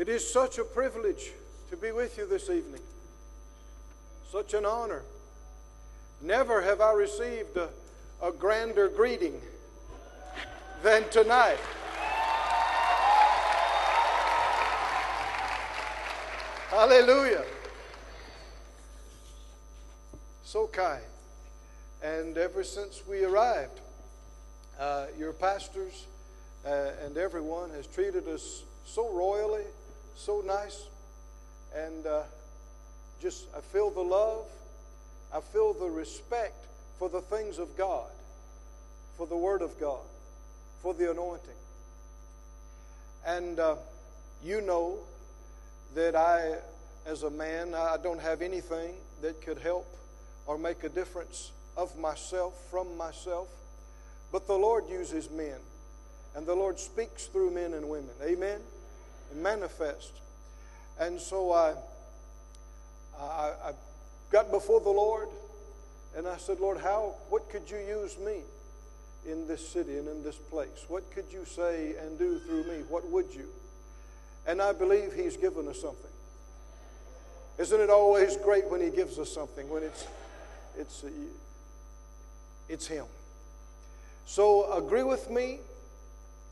It is such a privilege to be with you this evening. Such an honor. Never have I received a, a grander greeting than tonight. Hallelujah. So kind. And ever since we arrived, uh, your pastors uh, and everyone has treated us so royally, so nice. And uh, just, I feel the love, I feel the respect for the things of God, for the Word of God, for the anointing. And uh, you know that I, as a man, I don't have anything that could help or make a difference of myself, from myself. But the Lord uses men, and the Lord speaks through men and women. Amen? And manifests. And so I, I, I got before the Lord, and I said, Lord, how, what could you use me in this city and in this place? What could you say and do through me? What would you? And I believe He's given us something. Isn't it always great when He gives us something? When it's, it's, it's Him. So agree with me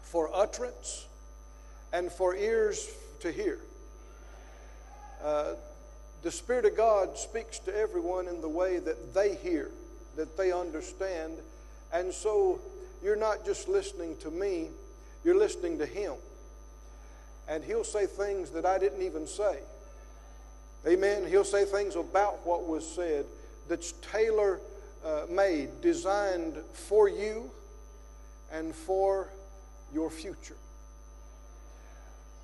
for utterance and for ears to hear. Uh, the Spirit of God speaks to everyone in the way that they hear, that they understand. And so you're not just listening to me, you're listening to Him. And He'll say things that I didn't even say. Amen. He'll say things about what was said that's tailor uh, made, designed for you and for your future.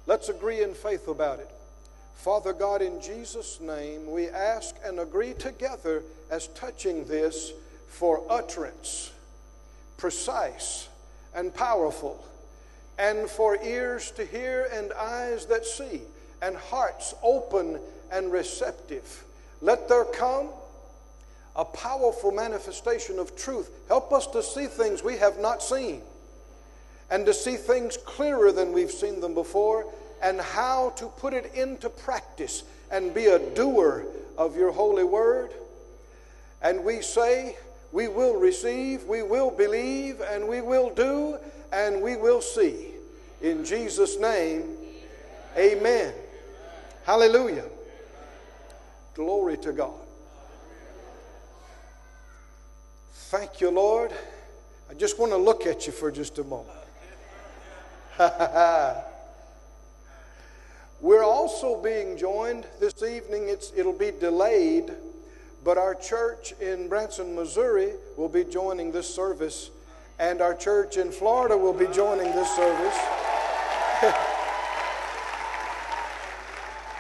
Let's agree in faith about it. Father God, in Jesus' name, we ask and agree together as touching this for utterance, precise and powerful, and for ears to hear and eyes that see, and hearts open and receptive. Let there come a powerful manifestation of truth. Help us to see things we have not seen and to see things clearer than we've seen them before and how to put it into practice and be a doer of your holy word. And we say, we will receive, we will believe, and we will do, and we will see. In Jesus' name, amen. Hallelujah. Glory to God. Thank you, Lord. I just want to look at you for just a moment. We're also being joined this evening. It's, it'll be delayed, but our church in Branson, Missouri will be joining this service, and our church in Florida will be joining this service.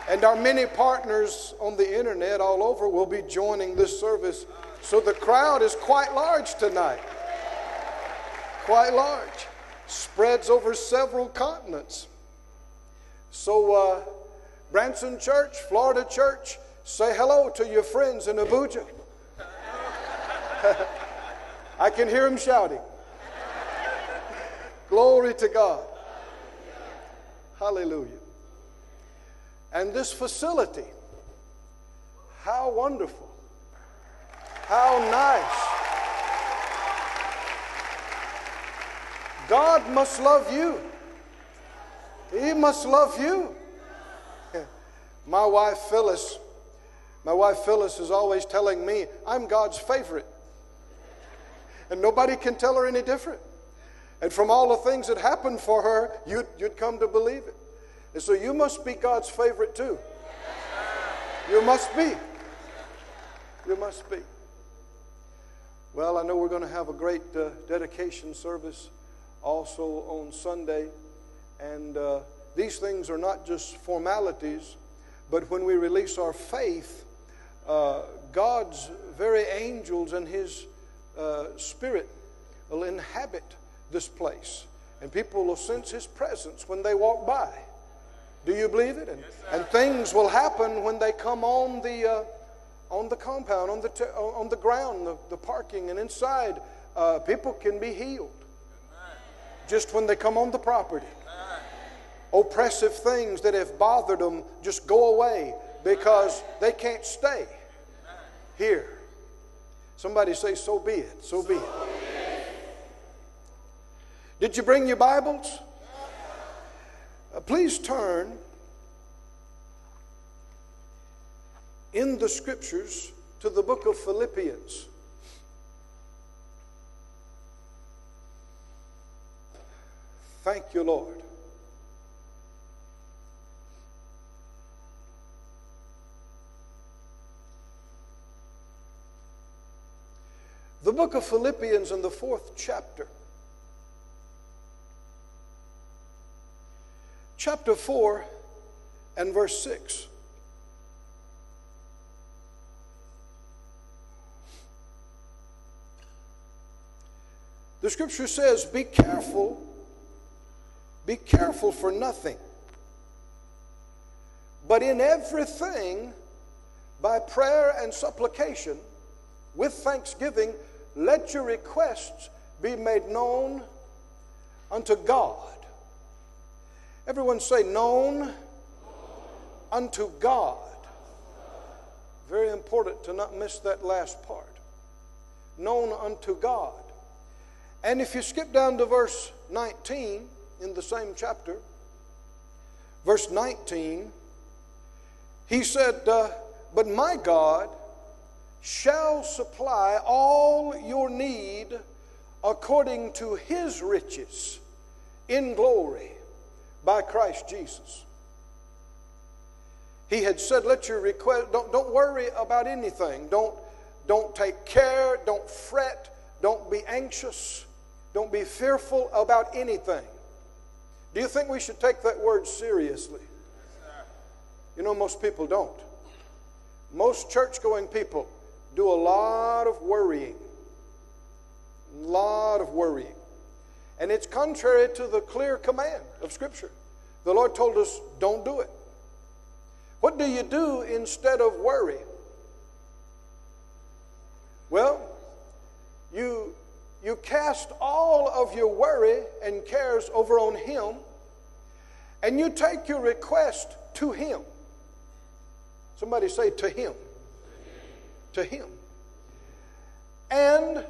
and our many partners on the internet all over will be joining this service so the crowd is quite large tonight. Quite large. Spreads over several continents. So, uh, Branson Church, Florida Church, say hello to your friends in Abuja. I can hear them shouting. Glory to God. Hallelujah. And this facility, how wonderful. How nice. God must love you. He must love you. My wife Phyllis, my wife Phyllis is always telling me I'm God's favorite. And nobody can tell her any different. And from all the things that happened for her, you'd, you'd come to believe it. And so you must be God's favorite too. You must be. You must be. Well, I know we're going to have a great uh, dedication service also on Sunday. And uh, these things are not just formalities, but when we release our faith, uh, God's very angels and His uh, Spirit will inhabit this place. And people will sense His presence when they walk by. Do you believe it? And, yes, and things will happen when they come on the uh, on the compound, on the, t- on the ground, the, the parking, and inside, uh, people can be healed just when they come on the property. oppressive things that have bothered them just go away because they can't stay here. Somebody say, So be it, so be it. Did you bring your Bibles? Uh, please turn in the scriptures to the book of Philippians. Thank you, Lord. The book of Philippians in the fourth chapter. Chapter 4 and verse 6. The scripture says, Be careful, be careful for nothing, but in everything, by prayer and supplication, with thanksgiving, let your requests be made known unto God. Everyone say, known unto God. Very important to not miss that last part. Known unto God. And if you skip down to verse 19 in the same chapter, verse 19, he said, uh, But my God shall supply all your need according to his riches in glory by Christ Jesus. He had said, Let your request, don't, don't worry about anything. Don't, don't take care, don't fret, don't be anxious, don't be fearful about anything. Do you think we should take that word seriously? You know, most people don't. Most church going people do a lot of worrying. A lot of worrying. And it's contrary to the clear command of Scripture. The Lord told us, don't do it. What do you do instead of worry? Well, you, you cast all of your worry and cares over on Him, and you take your request to Him. Somebody say, to Him to Him. And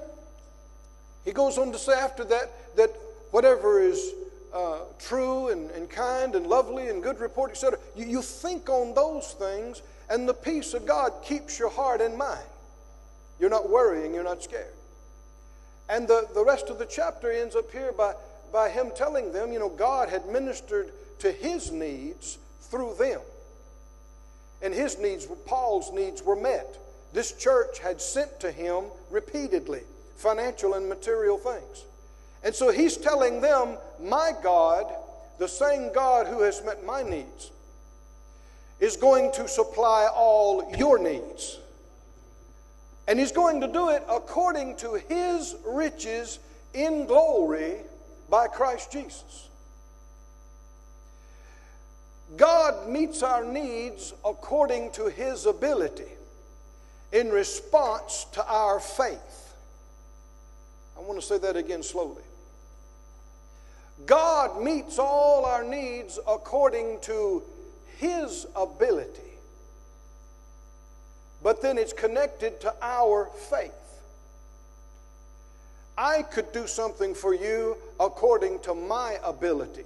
he goes on to say after that that whatever is uh, true and, and kind and lovely and good report, etc., you, you think on those things, and the peace of God keeps your heart and mind. You're not worrying, you're not scared. And the, the rest of the chapter ends up here by, by him telling them, you know, God had ministered to his needs through them. And his needs, Paul's needs, were met this church had sent to him repeatedly financial and material things. And so he's telling them, My God, the same God who has met my needs, is going to supply all your needs. And he's going to do it according to his riches in glory by Christ Jesus. God meets our needs according to his ability in response to our faith. I want to say that again slowly. God meets all our needs according to His ability, but then it's connected to our faith. I could do something for you according to my ability,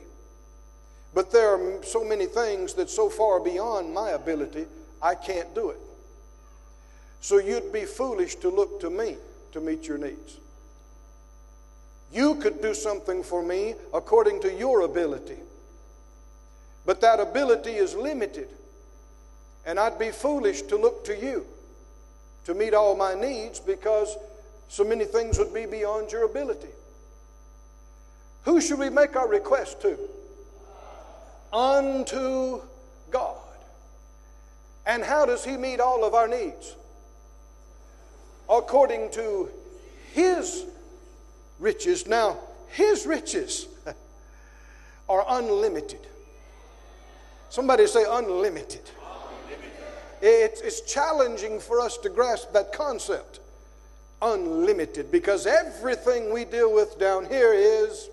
but there are so many things that so far beyond my ability, I can't do it. So you'd be foolish to look to me to meet your needs. You could do something for me according to your ability. But that ability is limited. And I'd be foolish to look to you to meet all my needs because so many things would be beyond your ability. Who should we make our request to? Unto God. And how does He meet all of our needs? according to his riches. Now, his riches are unlimited. Somebody say unlimited. It's, challenging for us to grasp that concept. Unlimited, because everything we deal with down here is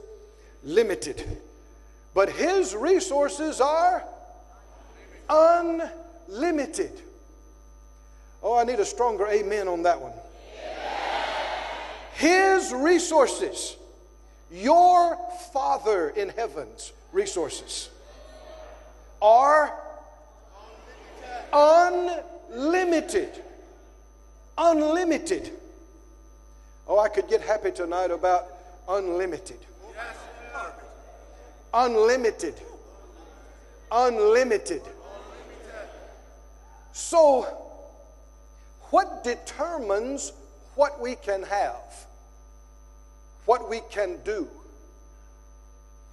limited. But His resources are unlimited. Oh, I need a stronger amen on that one. His resources, your Father in heaven's resources, are unlimited. Unlimited. Oh, I could get happy tonight about unlimited. Unlimited. Unlimited. So, what determines what we can have, what we can do,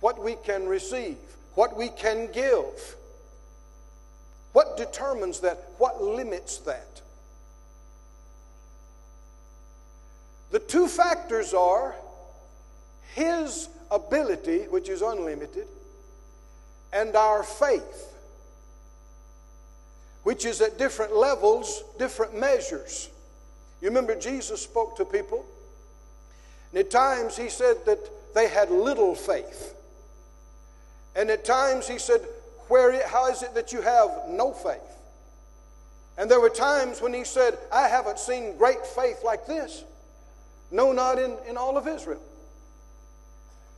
what we can receive, what we can give? What determines that? What limits that? The two factors are His ability, which is unlimited, and our faith, which is at different levels, different measures. You remember Jesus spoke to people, and at times He said that they had little faith. And at times He said, Where, How is it that you have no faith? And there were times when He said, I haven't seen great faith like this. No, not in, in all of Israel.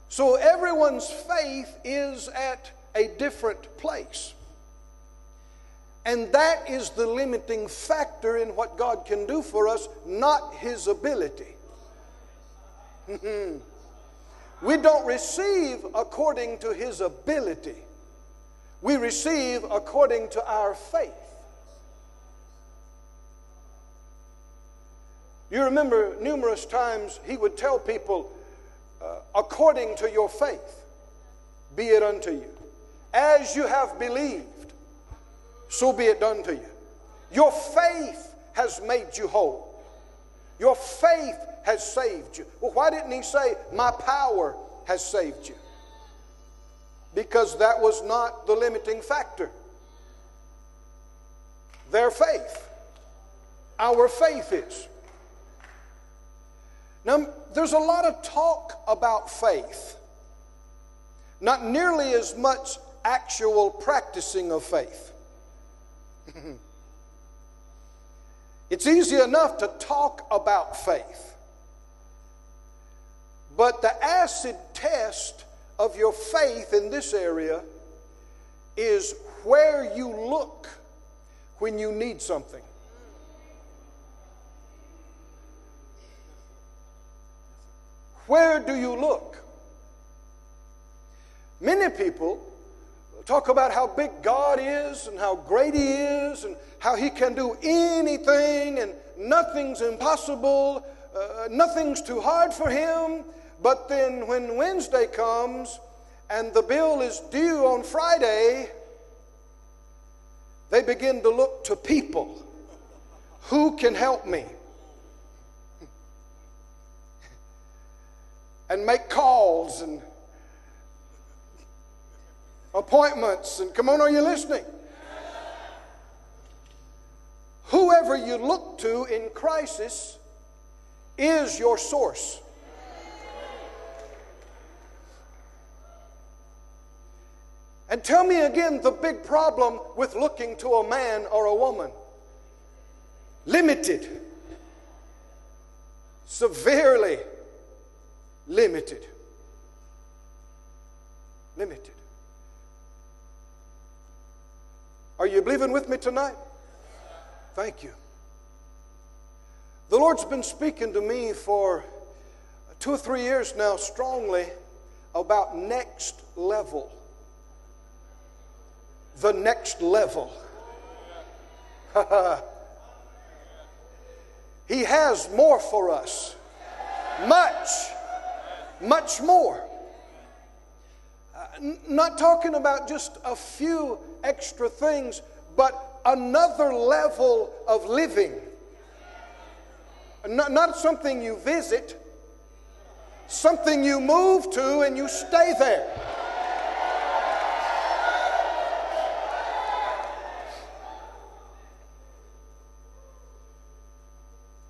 So everyone's faith is at a different place. And that is the limiting factor in what God can do for us, not His ability. we don't receive according to His ability, we receive according to our faith. You remember numerous times he would tell people, uh, according to your faith, be it unto you. As you have believed, so be it done to you. Your faith has made you whole. Your faith has saved you. Well, why didn't he say, My power has saved you? Because that was not the limiting factor. Their faith. Our faith is. Now, there's a lot of talk about faith, not nearly as much actual practicing of faith. it's easy enough to talk about faith, but the acid test of your faith in this area is where you look when you need something. Where do you look? Many people talk about how big God is and how great He is and how He can do anything and nothing's impossible, uh, nothing's too hard for Him. But then when Wednesday comes and the bill is due on Friday, they begin to look to people. Who can help me? and make calls and appointments. And come on, are you listening? Whoever you look to in crisis is your source. And tell me again the big problem with looking to a man or a woman limited, severely limited. Limited. Are you believing with me tonight? Thank you. The Lord's been speaking to me for two or three years now strongly about next level. The next level. he has more for us. Much much more. Uh, not talking about just a few extra things, but another level of living. Not, not something you visit, something you move to and you stay there.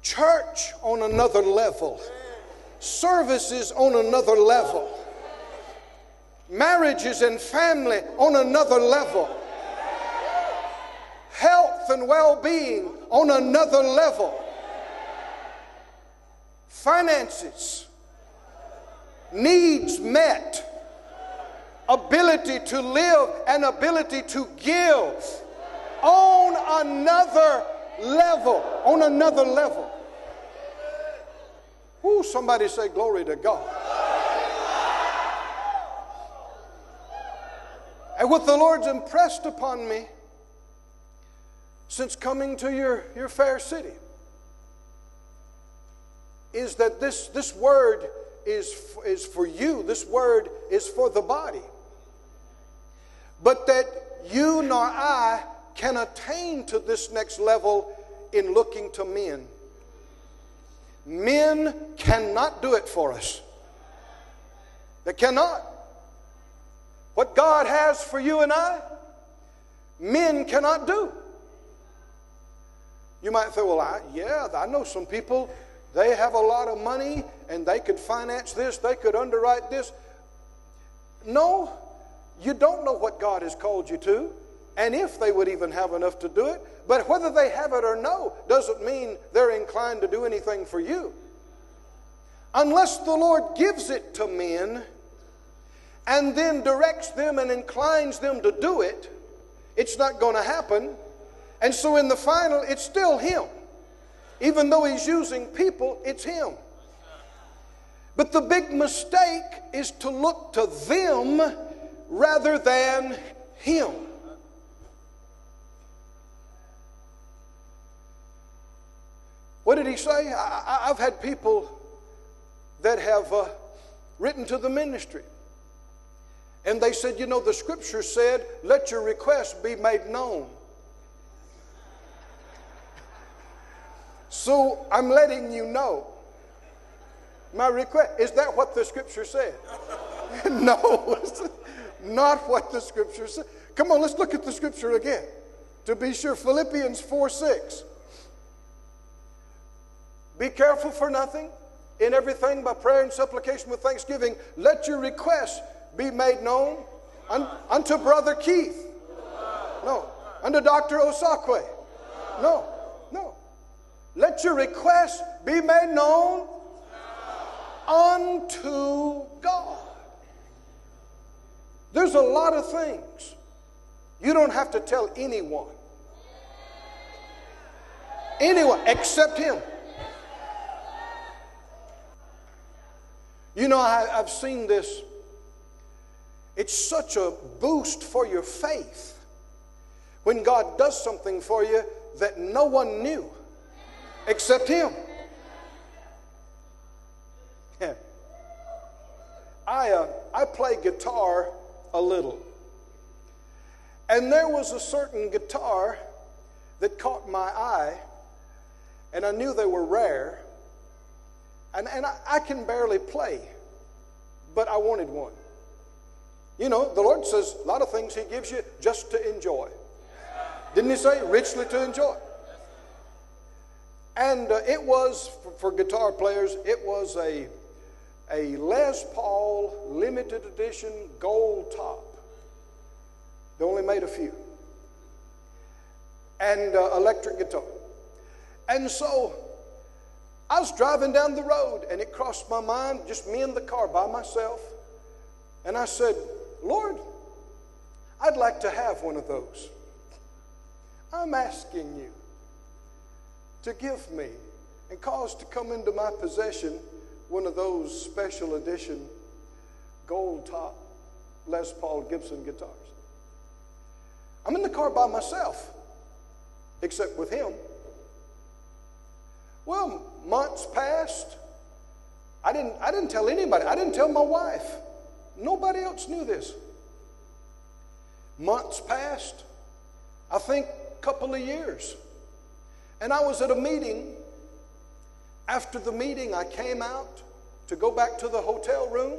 Church on another level services on another level. marriages and family on another level, health and well being on another level, finances, needs met, ability to live and ability to give on another level. On another level. Ooh, somebody say glory to God. And what the Lord's impressed upon me since coming to your, your fair city is that this, this word is, is for you, this word is for the body. But that you nor I can attain to this next level in looking to men. Men cannot do it for us. They cannot. What God has for you and I, men cannot do. You might say, well, I, yeah, I know some people, they have a lot of money and they could finance this, they could underwrite this. No, you don't know what God has called you to, and if they would even have enough to do it. But whether they have it or no doesn't mean they're inclined to do anything for you. Unless the Lord gives it to men and then directs them and inclines them to do it, it's not going to happen. And so in the final, it's still Him. Even though He's using people, it's Him. But the big mistake is to look to them rather than Him. What did he say? I, have had people that have uh, written to the ministry. And they said, you know, the scripture said, let your request be made known. So I'm letting you know my request. Is that what the scripture said? no, not what the scripture said. Come on, let's look at the scripture again to be sure. Philippians 4 6. Be careful for nothing. In everything, by prayer and supplication with thanksgiving, let your requests be made known un- unto Brother Keith. No. Unto Dr. Osakwe. No. No. Let your requests be made known unto God. There's a lot of things you don't have to tell anyone. Anyone except Him. You know, I, have seen this. It's such a boost for your faith when God does something for you that no one knew except Him. I, uh, I play guitar a little. And there was a certain guitar that caught my eye, and I knew they were rare. And, and I, I can barely play, but I wanted one. You know, the Lord says a lot of things He gives you just to enjoy. Didn't He say richly to enjoy? And uh, it was, for, for, guitar players, it was a, a Les Paul limited edition gold top. They only made a few. And uh, electric guitar. And so I was driving down the road and it crossed my mind, just me in the car by myself. And I said, Lord, I'd like to have one of those. I'm asking you to give me and cause to come into my possession one of those special edition gold top Les Paul Gibson guitars. I'm in the car by myself, except with him. Well, months passed. I didn't, I didn't tell anybody. I didn't tell my wife. Nobody else knew this. Months passed. I think a couple of years. And I was at a meeting. After the meeting, I came out to go back to the hotel room,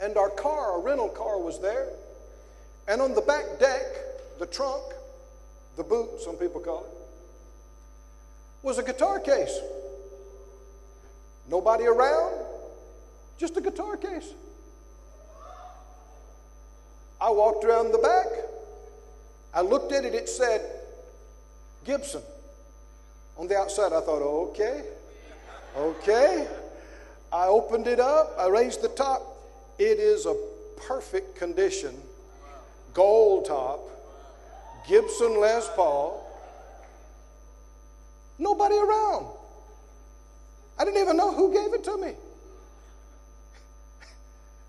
and our car, our rental car, was there. And on the back deck, the trunk, the boot, some people call it, was a guitar case. Nobody around, just a guitar case. I walked around the back. I looked at it, it said Gibson. On the outside, I thought, okay, okay. I opened it up, I raised the top. It is a perfect condition, gold top, Gibson Les Paul. Nobody around. I didn't even know who gave it to me.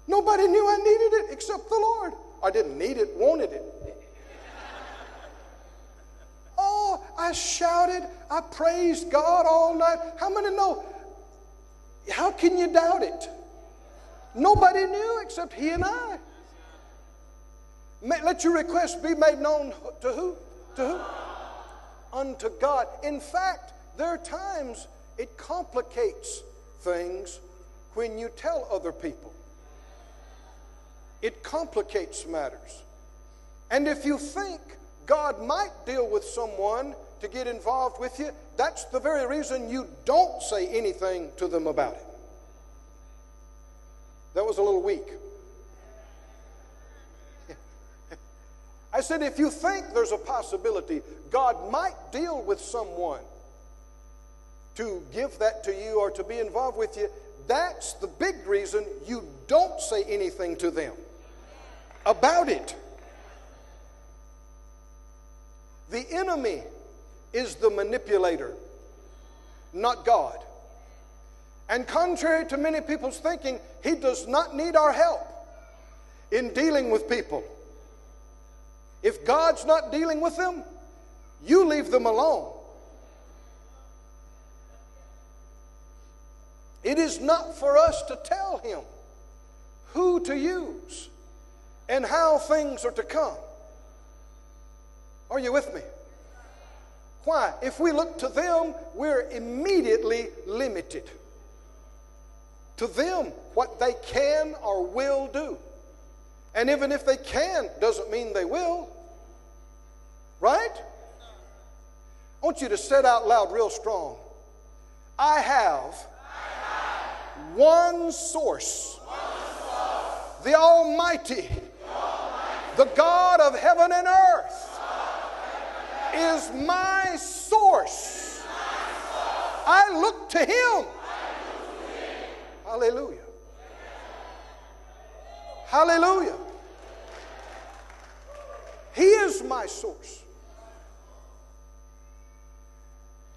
Nobody knew I needed it except the Lord. I didn't need it, wanted it. Oh, I shouted, I praised God all night. How many know? How can you doubt it? Nobody knew except He and I. Let your request be made known to who? To who? Unto God. In fact, there are times it complicates things when you tell other people. It complicates matters. And if you think God might deal with someone to get involved with you, that's the very reason you don't say anything to them about it. That was a little weak. I said, if you think there's a possibility God might deal with someone to give that to you or to be involved with you, that's the big reason you don't say anything to them about it. The enemy is the manipulator, not God. And contrary to many people's thinking, he does not need our help in dealing with people. If God's not dealing with them, you leave them alone. It is not for us to tell him who to use and how things are to come. Are you with me? Why? If we look to them, we're immediately limited. To them, what they can or will do. And even if they can, doesn't mean they will. Right? I want you to say out loud, real strong. I have, one, source, the Almighty, the God of heaven and earth, is my source. I look to Him. Hallelujah. Hallelujah. He is my source.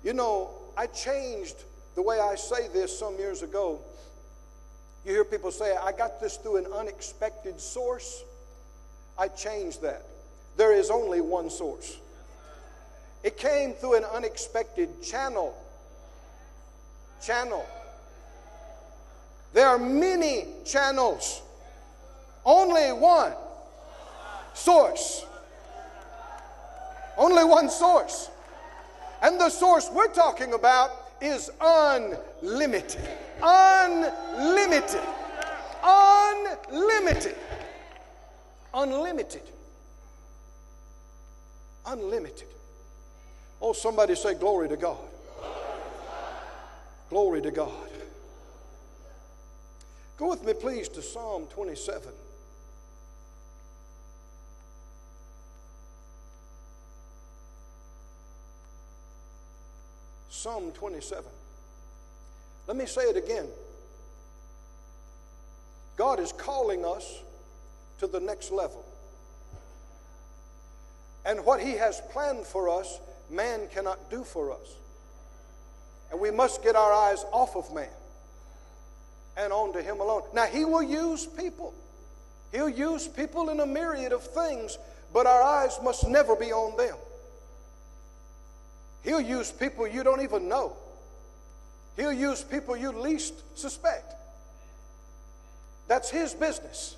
You know, I changed the way I say this some years ago. You hear people say, I got this through an unexpected source. I changed that. There is only one source. It came through an unexpected channel. Channel. There are many channels, only one source. Only one source. And the source we're talking about is unlimited. Unlimited. Unlimited. Unlimited. Unlimited. Oh, somebody say, Glory to God. Glory to God. Go with me, please, to Psalm 27. Psalm 27. Let me say it again. God is calling us to the next level. And what He has planned for us, man cannot do for us. And we must get our eyes off of man and onto Him alone. Now, He will use people, He'll use people in a myriad of things, but our eyes must never be on them. He'll use people you don't even know. He'll use people you least suspect. That's his business,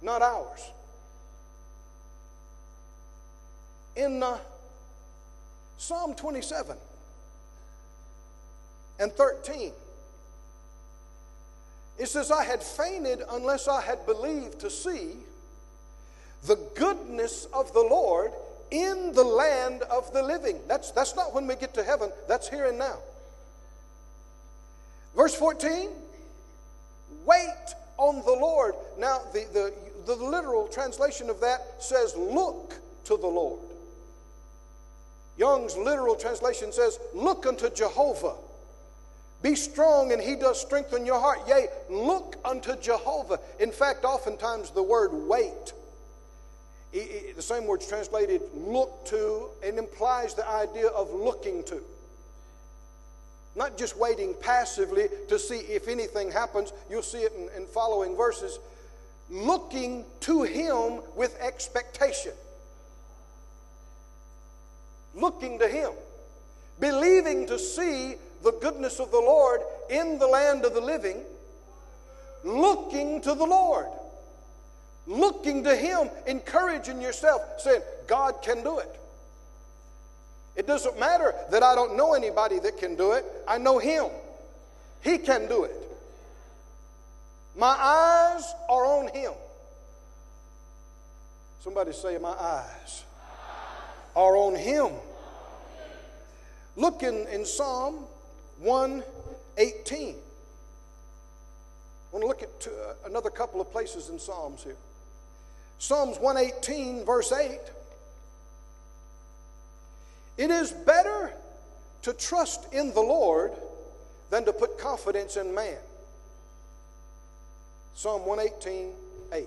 not ours. In uh, Psalm 27 and 13, it says, I had fainted unless I had believed to see the goodness of the Lord in the land of the living. That's, that's not when we get to heaven, that's here and now. Verse 14 wait on the Lord. Now, the, the the literal translation of that says, Look to the Lord. Young's literal translation says, Look unto Jehovah. Be strong, and he does strengthen your heart. Yea, look unto Jehovah. In fact, oftentimes the word wait, the same word's translated look to, and implies the idea of looking to. Not just waiting passively to see if anything happens. You'll see it in, in following verses. Looking to him with expectation. Looking to him. Believing to see the goodness of the Lord in the land of the living, looking to the Lord, looking to Him, encouraging yourself, saying, God can do it. It doesn't matter that I don't know anybody that can do it, I know Him. He can do it. My eyes are on Him. Somebody say, My eyes are on Him. Look in, in Psalm 118. I want to look at uh, another couple of places in Psalms here. Psalms 118, verse 8. It is better to trust in the Lord than to put confidence in man. Psalm 118, 8.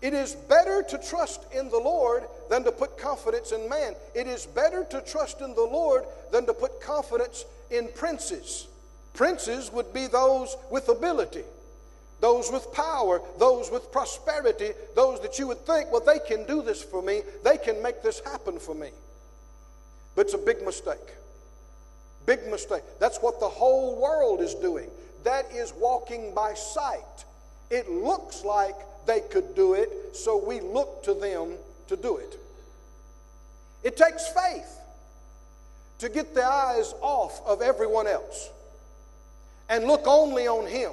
It is better to trust in the Lord than to put confidence in man. It is better to trust in the Lord than to put confidence in princes. Princes would be those with ability, those with power, those with prosperity, those that you would think, well, they can do this for me, they can make this happen for me. But it's a big mistake. Big mistake. That's what the whole world is doing. That is walking by sight. It looks like they could do it, so we look to them to do it. It takes faith to get the eyes off of everyone else and look only on Him.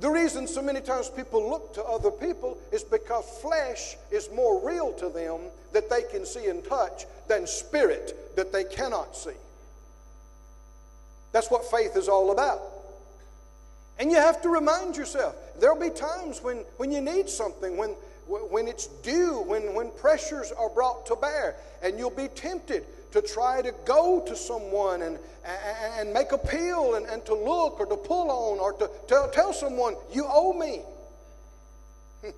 The reason so many times people look to other people is because flesh is more real to them that they can see and touch than spirit that they cannot see. That's what faith is all about. And you have to remind yourself there'll be times when, when you need something, when, when it's due, when, when pressures are brought to bear, and you'll be tempted to try to go to someone and, and, and make appeal and, and to look or to pull on or to tell, tell someone, You owe me.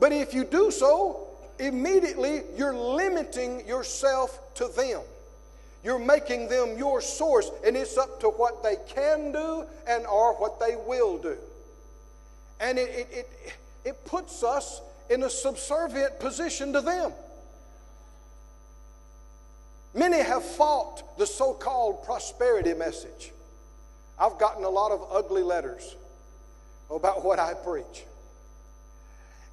but if you do so, immediately you're limiting yourself to them. You're making them your source, and it's up to what they can do and or what they will do. And it, it, it, it puts us in a subservient position to them. Many have fought the so called prosperity message. I've gotten a lot of ugly letters about what I preach.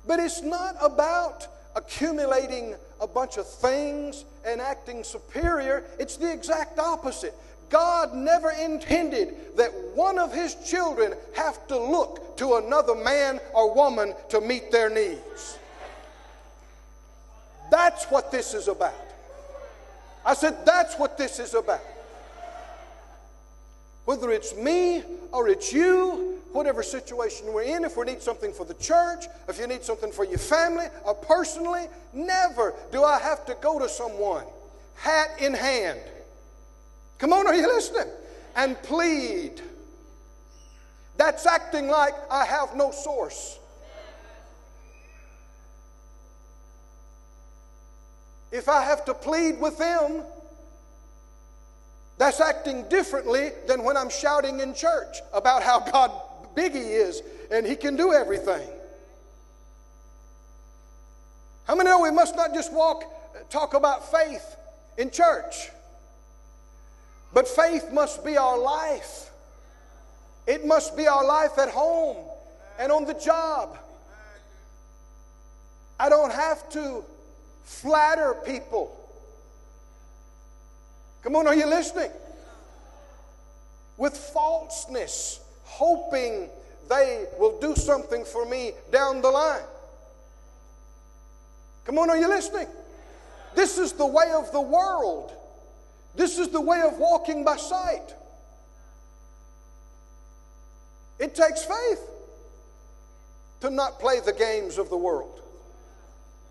But it's not about accumulating a bunch of things and acting superior. It's the exact opposite. God never intended that one of his children have to look to another man or woman to meet their needs. That's what this is about. I said, that's what this is about. Whether it's me or it's you whatever situation we're in, if we need something for the church, if you need something for your family or personally, never do I have to go to someone, hat in hand. Come on, are you listening? And plead. That's acting like I have no source. If I have to plead with them, that's acting differently than when I'm shouting in church about how God big He is and He can do everything. How many know we must not just walk, talk about faith in church, but faith must be our life. It must be our life at home and on the job. I don't have to flatter people. Come on, are you listening? With falseness hoping they will do something for me down the line. Come on, are you listening? This is the way of the world. This is the way of walking by sight. It takes faith to not play the games of the world,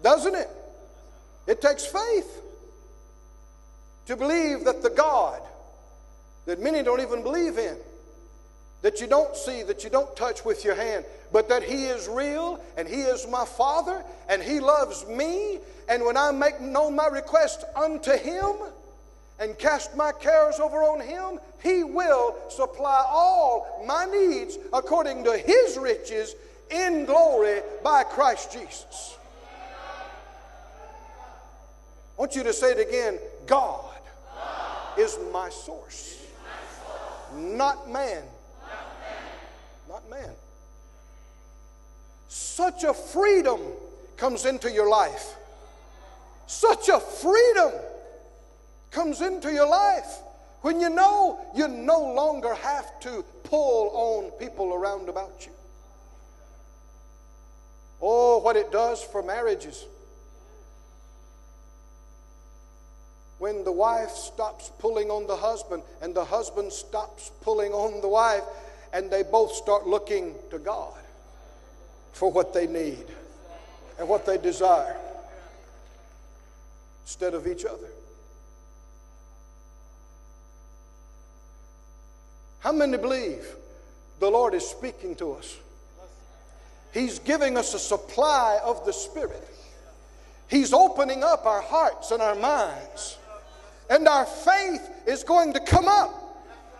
doesn't it? It takes faith to believe that the God that many don't even believe in, that you don't see, that you don't touch with your hand, but that He is real and He is my Father and He loves me. And when I make known my request unto Him and cast my cares over on Him, He will supply all my needs according to His riches in glory by Christ Jesus. I want you to say it again God, God. is my source not man. Not man. Such a freedom comes into your life. Such a freedom comes into your life when you know you no longer have to pull on people around about you. Oh, what it does for marriages. when the wife stops pulling on the husband and the husband stops pulling on the wife, and they both start looking to God for what they need and what they desire instead of each other. How many believe the Lord is speaking to us? He's giving us a supply of the Spirit. He's opening up our hearts and our minds and our faith is going to come up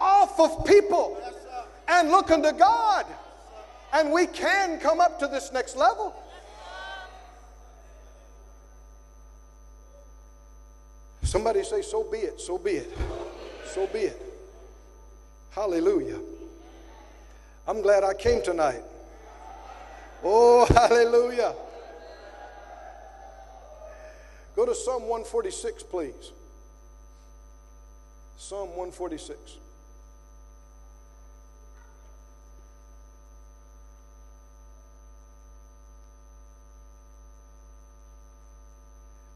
off of people and look unto God. And we can come up to this next level. Somebody say, So be it, so be it, so be it. Hallelujah. I'm glad I came tonight. Oh, hallelujah. Go to Psalm 146, please. Psalm 146.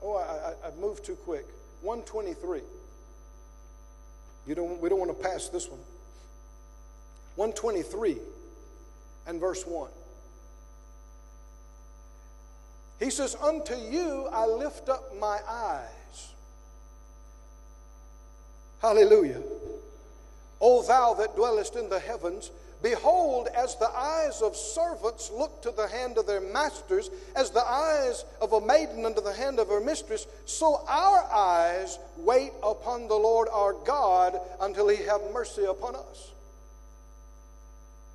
Oh, I, I moved too quick. 123. You don't, we don't want to pass this one. 123 and verse 1. He says, Unto you I lift up my eyes. Hallelujah. O thou that dwellest in the heavens, behold, as the eyes of servants look to the hand of their masters, as the eyes of a maiden unto the hand of her mistress, so our eyes wait upon the Lord our God until he have mercy upon us.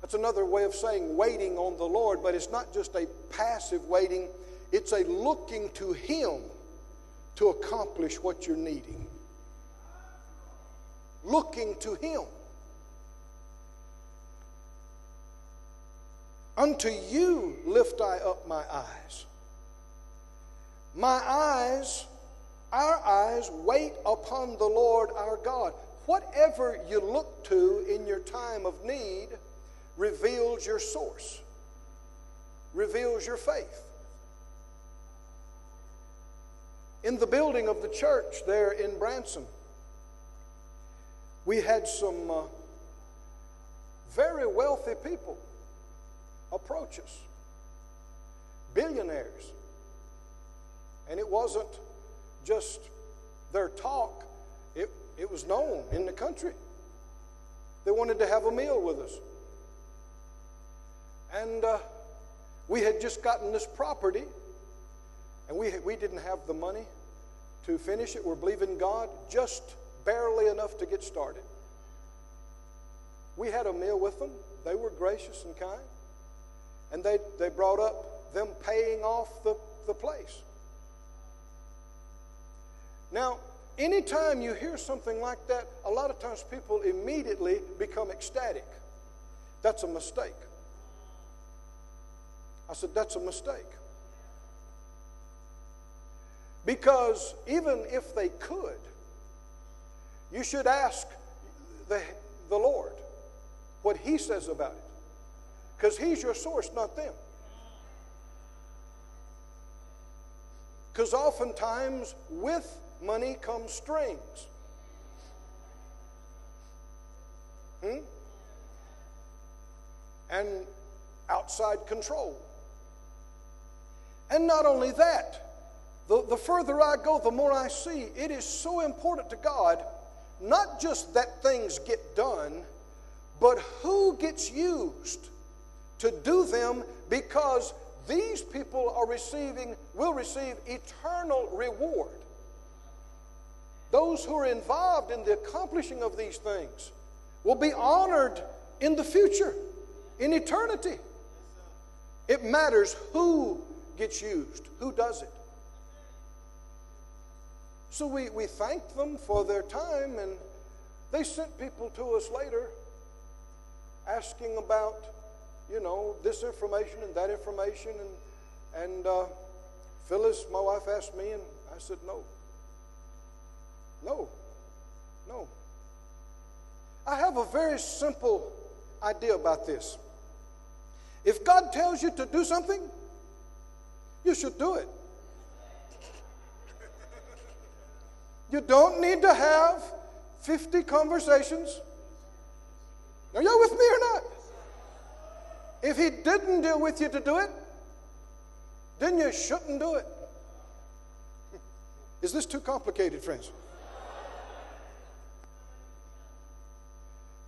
That's another way of saying waiting on the Lord, but it's not just a passive waiting, it's a looking to him to accomplish what you're needing looking to Him. Unto you lift I up my eyes. My eyes, our eyes, wait upon the Lord our God. Whatever you look to in your time of need reveals your source, reveals your faith. In the building of the church there in Branson, we had some uh, very wealthy people approach us, billionaires. And it wasn't just their talk, it, it was known in the country. They wanted to have a meal with us. And uh, we had just gotten this property, and we, we didn't have the money to finish it. We're believing God just barely enough to get started. We had a meal with them. They were gracious and kind. And they, they brought up them paying off the, the place. Now, anytime you hear something like that, a lot of times people immediately become ecstatic. That's a mistake. I said, that's a mistake. Because even if they could, you should ask the, the Lord what He says about it. Because He's your source, not them. Because oftentimes with money comes strings. Hmm? and outside control. And not only that, the, the further I go, the more I see it is so important to God, not just that things get done, but who gets used to do them because these people are receiving, will receive eternal reward. Those who are involved in the accomplishing of these things will be honored in the future, in eternity. It matters who gets used, who does it. So we, we thanked them for their time, and they sent people to us later asking about, you know, this information and that information. And, and uh, Phyllis, my wife, asked me, and I said, no. No. No. I have a very simple idea about this. If God tells you to do something, you should do it. You don't need to have 50 conversations. Are y'all with me or not? If He didn't deal with you to do it, then you shouldn't do it. Is this too complicated, friends?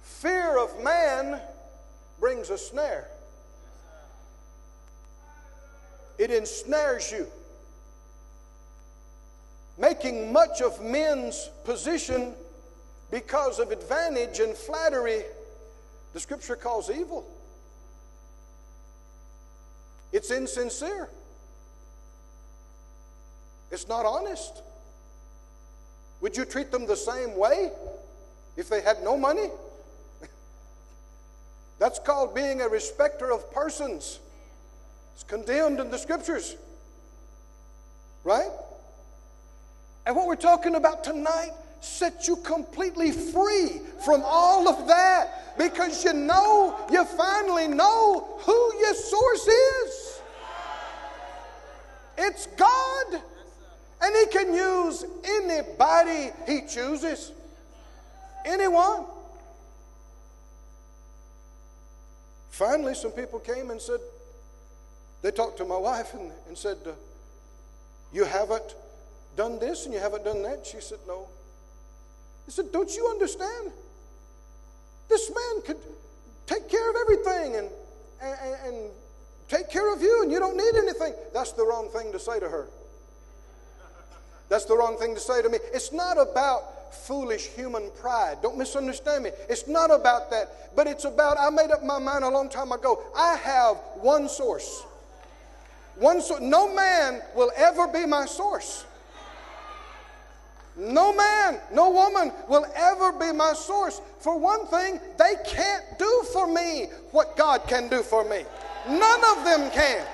Fear of man brings a snare. It ensnares you. Making much of men's position because of advantage and flattery, the scripture calls evil. It's insincere. It's not honest. Would you treat them the same way if they had no money? That's called being a respecter of persons. It's condemned in the scriptures. Right? And what we're talking about tonight sets you completely free from all of that because you know, you finally know who your source is. It's God. And He can use anybody He chooses. Anyone. Finally, some people came and said, they talked to my wife and, and said, uh, You haven't done this and you haven't done that? She said, No. He said, Don't you understand? This man could take care of everything and, and, and take care of you, and you don't need anything. That's the wrong thing to say to her. That's the wrong thing to say to me. It's not about foolish human pride. Don't misunderstand me. It's not about that, but it's about I made up my mind a long time ago. I have one source. One source. No man will ever be my source. No man, no woman will ever be my source. For one thing, they can't do for me what God can do for me. None of them can.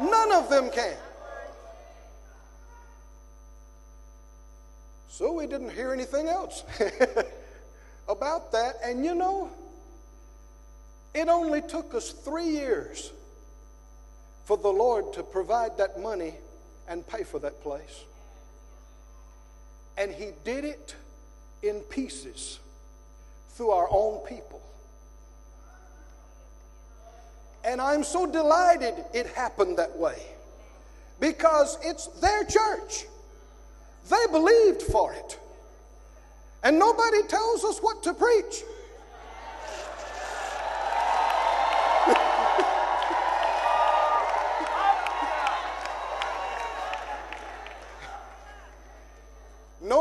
None of them can. So we didn't hear anything else about that. And you know, it only took us three years for the Lord to provide that money and pay for that place. And He did it in pieces through our own people. And I'm so delighted it happened that way because it's their church. They believed for it. And nobody tells us what to preach.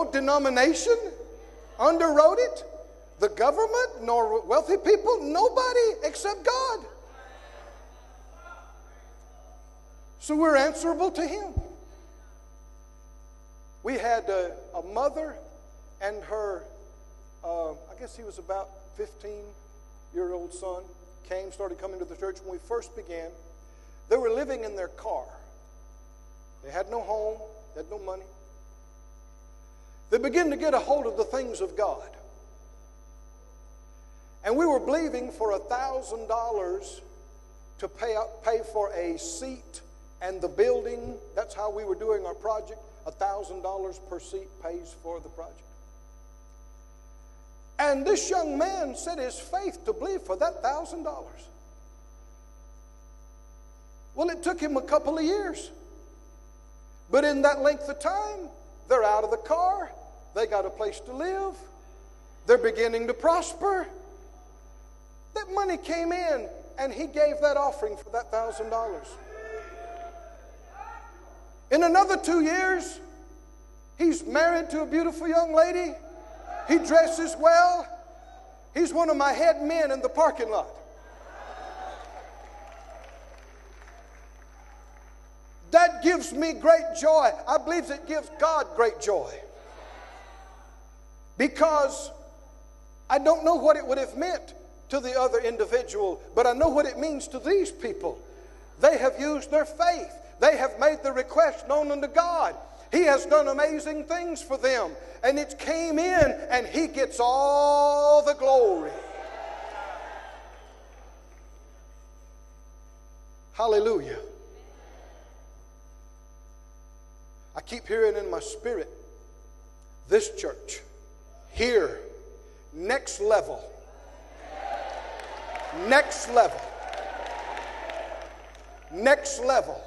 No denomination underwrote it, the government, nor wealthy people, nobody except God. So we're answerable to Him. We had a, a mother and her, uh, I guess he was about 15 year old son, came, started coming to the church when we first began. They were living in their car. They had no home, they had no money. They begin to get a hold of the things of God. And we were believing for a thousand dollars to pay, up, pay for a seat and the building. That's how we were doing our project. A $1,000 per seat pays for the project. And this young man set his faith to believe for that thousand dollars. Well, it took him a couple of years. But in that length of time, they're out of the car, they got a place to live, they're beginning to prosper. That money came in, and he gave that offering for that thousand dollars. In another two years, he's married to a beautiful young lady. He dresses well. He's one of my head men in the parking lot. That gives me great joy. I believe it gives God great joy. Because I don't know what it would have meant to the other individual, but I know what it means to these people. They have used their faith, they have made the request known unto God. He has done amazing things for them, and it came in, and He gets all the glory. Hallelujah. I keep hearing in my spirit this church, here, next level. Next level. Next level.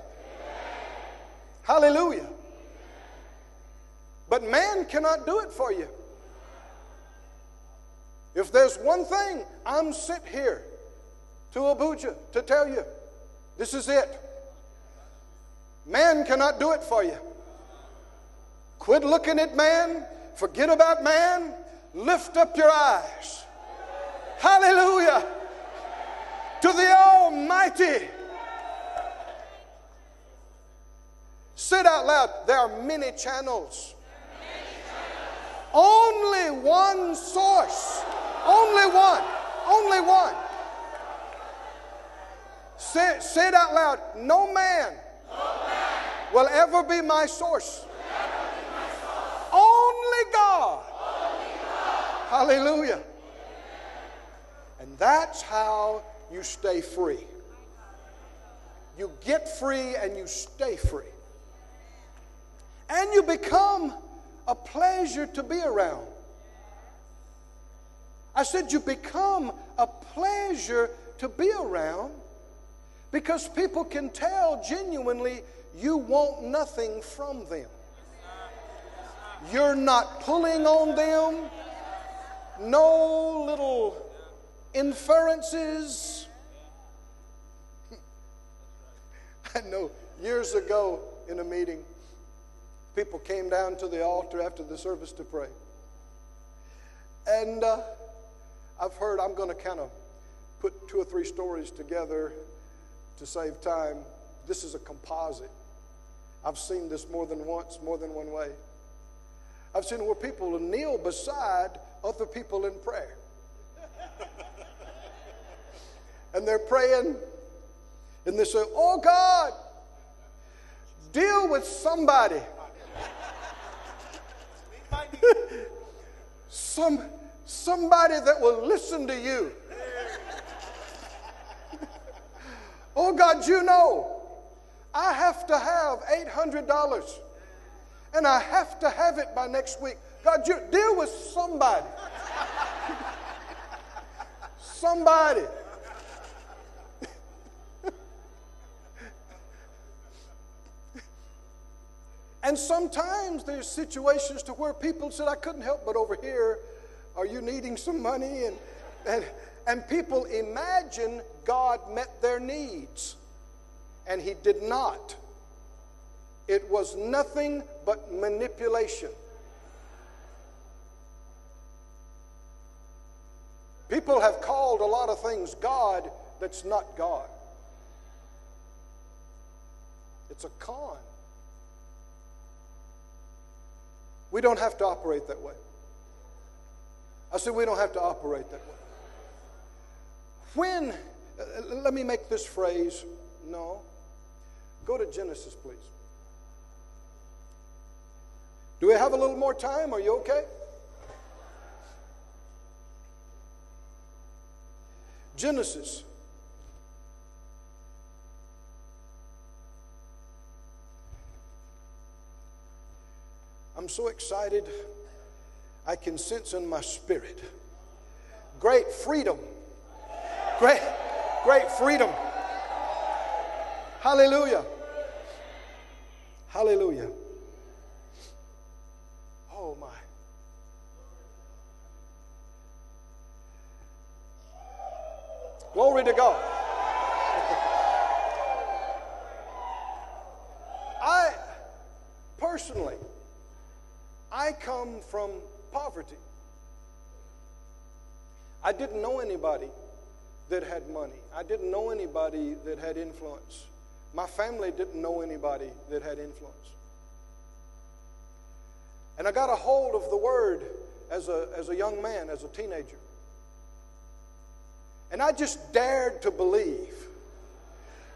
Hallelujah. But man cannot do it for you. If there's one thing I'm sent here to Abuja to tell you, this is it. Man cannot do it for you. Quit looking at man, forget about man, lift up your eyes. Hallelujah. To the Almighty. Sit out loud. There are many channels. Only one source. Only one. Only one. Say, say it out loud. No man, no man. will ever be my source. God. Only God. Hallelujah. And that's how you stay free. You get free and you stay free. And you become a pleasure to be around. I said, You become a pleasure to be around because people can tell genuinely you want nothing from them. You're not pulling on them. No little inferences. I know years ago in a meeting, people came down to the altar after the service to pray. And uh, I've heard, I'm going to kind of put two or three stories together to save time. This is a composite. I've seen this more than once, more than one way. I've seen where people kneel beside other people in prayer. and they're praying, and they say, Oh God, deal with somebody. Some, somebody that will listen to you. oh God, you know, I have to have $800 and I have to have it by next week. God, you deal with somebody. somebody. and sometimes there's situations to where people said, I couldn't help but over here. Are you needing some money? And, and, and people imagine God met their needs, and He did not. It was nothing but manipulation. People have called a lot of things God that's not God. It's a con. We don't have to operate that way. I said we don't have to operate that way. When, uh, let me make this phrase, no. Go to Genesis, please. Do we have a little more time? Are you okay? Genesis. I'm so excited. I can sense in my spirit great freedom. Great, great freedom. Hallelujah. Hallelujah. Oh my. Glory to God. I personally, I come from poverty. I didn't know anybody that had money. I didn't know anybody that had influence. My family didn't know anybody that had influence. And I got a hold of the word as a, as a young man, as a teenager. And I just dared to believe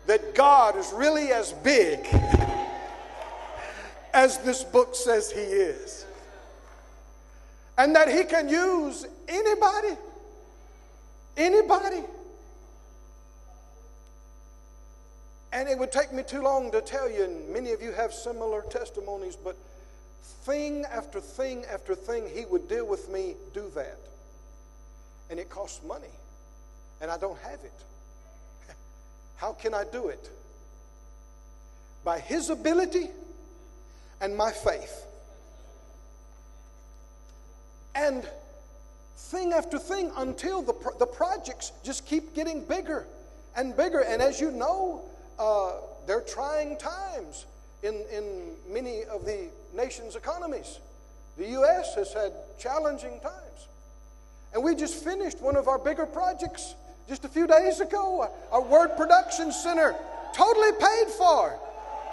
that God is really as big as this book says He is. And that He can use anybody, anybody. And it would take me too long to tell you, and many of you have similar testimonies, but thing after thing after thing, He would deal with me, do that. And it costs money and I don't have it. How can I do it? By His ability and my faith. And thing after thing until the, the projects just keep getting bigger and bigger. And as you know, uh, they're trying times in, in many of the nation's economies. The U.S. has had challenging times. And we just finished one of our bigger projects just a few days ago, our Word Production Center, totally paid for.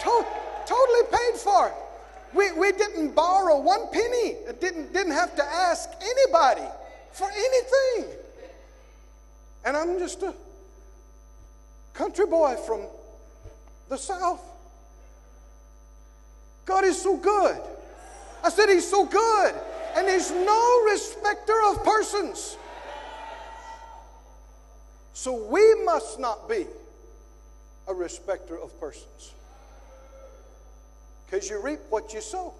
To- totally paid for. We, we didn't borrow one penny. Didn't, didn't have to ask anybody for anything. And I'm just a country boy from the South. God is so good. I said, He's so good. And He's no respecter of persons. So we must not be a respecter of persons. Because you reap what you sow.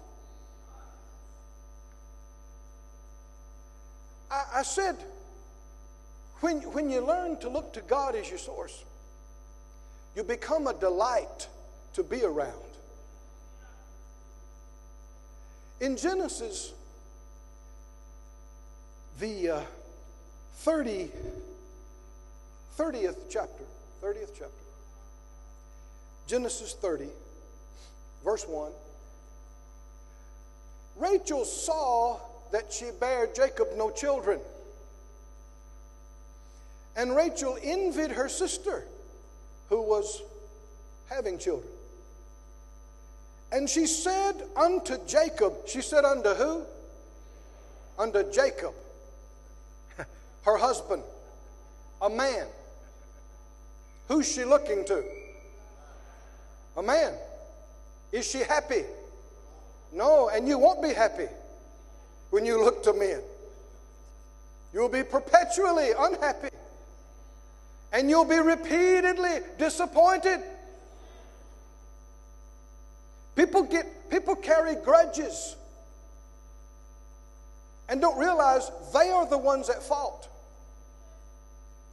I, I, said, when, when you learn to look to God as your source, you become a delight to be around. In Genesis, the uh, 30 30th chapter. 30th chapter. Genesis 30, verse 1. Rachel saw that she bare Jacob no children. And Rachel envied her sister, who was having children. And she said unto Jacob, she said unto who? Unto Jacob, her husband, a man. Who's she looking to? A man. Is she happy? No, and you won't be happy when you look to men. You'll be perpetually unhappy. And you'll be repeatedly disappointed. People get people carry grudges and don't realize they are the ones at fault.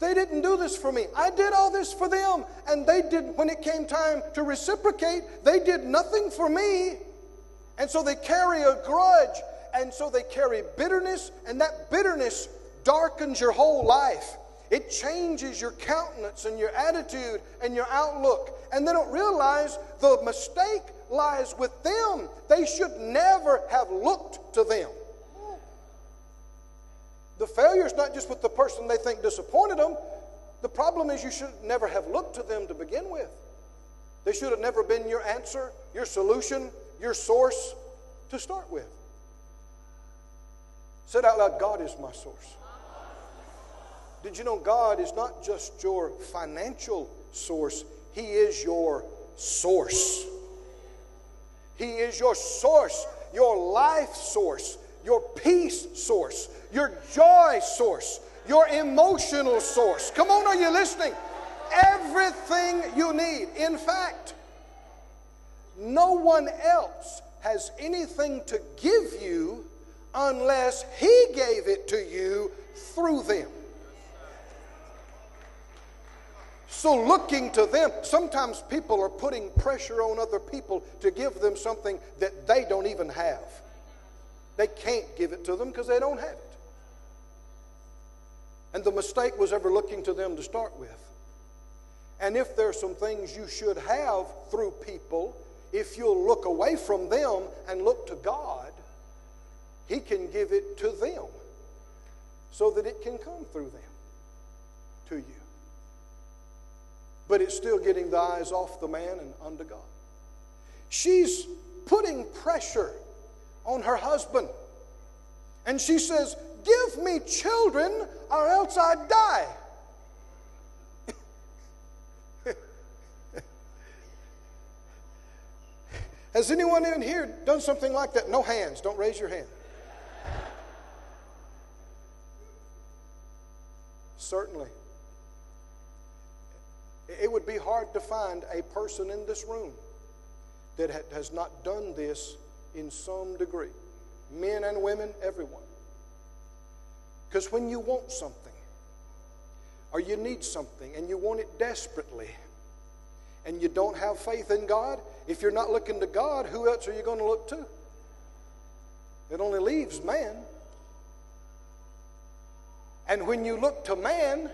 They didn't do this for me. I did all this for them. And they did, when it came time to reciprocate, they did nothing for me. And so they carry a grudge. And so they carry bitterness. And that bitterness darkens your whole life. It changes your countenance and your attitude and your outlook. And they don't realize the mistake lies with them. They should never have looked to them. The failure is not just with the person they think disappointed them. The problem is you should never have looked to them to begin with. They should have never been your answer, your solution, your source to start with. Said out loud, God is my source. Did you know God is not just your financial source, He is your source. He is your source, your life source, your peace source, your joy source, your emotional source. Come on, are you listening? Everything you need. In fact, no one else has anything to give you unless He gave it to you through them. So, looking to them, sometimes people are putting pressure on other people to give them something that they don't even have. They can't give it to them because they don't have it. And the mistake was ever looking to them to start with. And if there's some things you should have through people, if you'll look away from them and look to God, He can give it to them so that it can come through them to you but it's still getting the eyes off the man and unto God. She's putting pressure on her husband. And she says, Give me children or else I die. Has anyone in here done something like that? No hands. Don't raise your hand. Certainly. It would be hard to find a person in this room that has not done this in some degree. Men and women, everyone. Because when you want something, or you need something, and you want it desperately, and you don't have faith in God, if you're not looking to God, who else are you going to look to? It only leaves man. And when you look to man,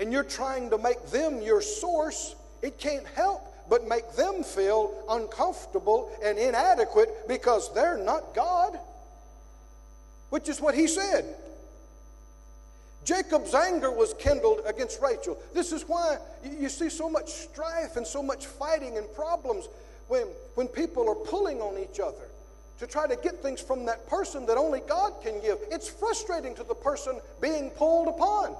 and you're trying to make them your source, it can't help but make them feel uncomfortable and inadequate because they're not God, which is what he said. Jacob's anger was kindled against Rachel. This is why you see so much strife and so much fighting and problems when, when people are pulling on each other to try to get things from that person that only God can give. It's frustrating to the person being pulled upon.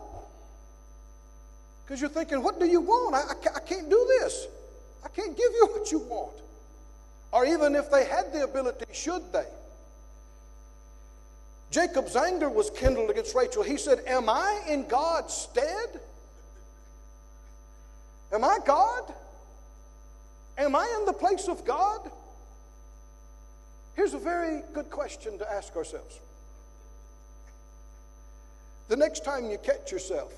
Because you're thinking, what do you want? I, I, I can't do this. I can't give you what you want. Or even if they had the ability, should they? Jacob's anger was kindled against Rachel. He said, Am I in God's stead? Am I God? Am I in the place of God? Here's a very good question to ask ourselves. The next time you catch yourself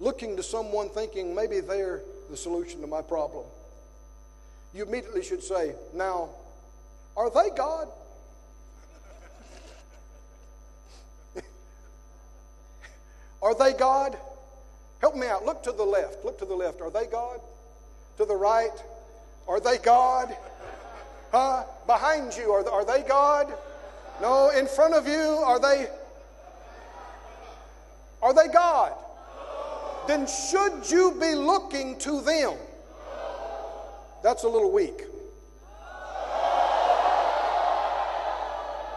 looking to someone thinking maybe they're the solution to my problem, you immediately should say, Now, are they God? are they God? Help me out. Look to the left. Look to the left. Are they God? To the right? Are they God? Huh? Behind you, are, are they God? No, in front of you, are they? Are they God? Then should you be looking to them? That's a little weak.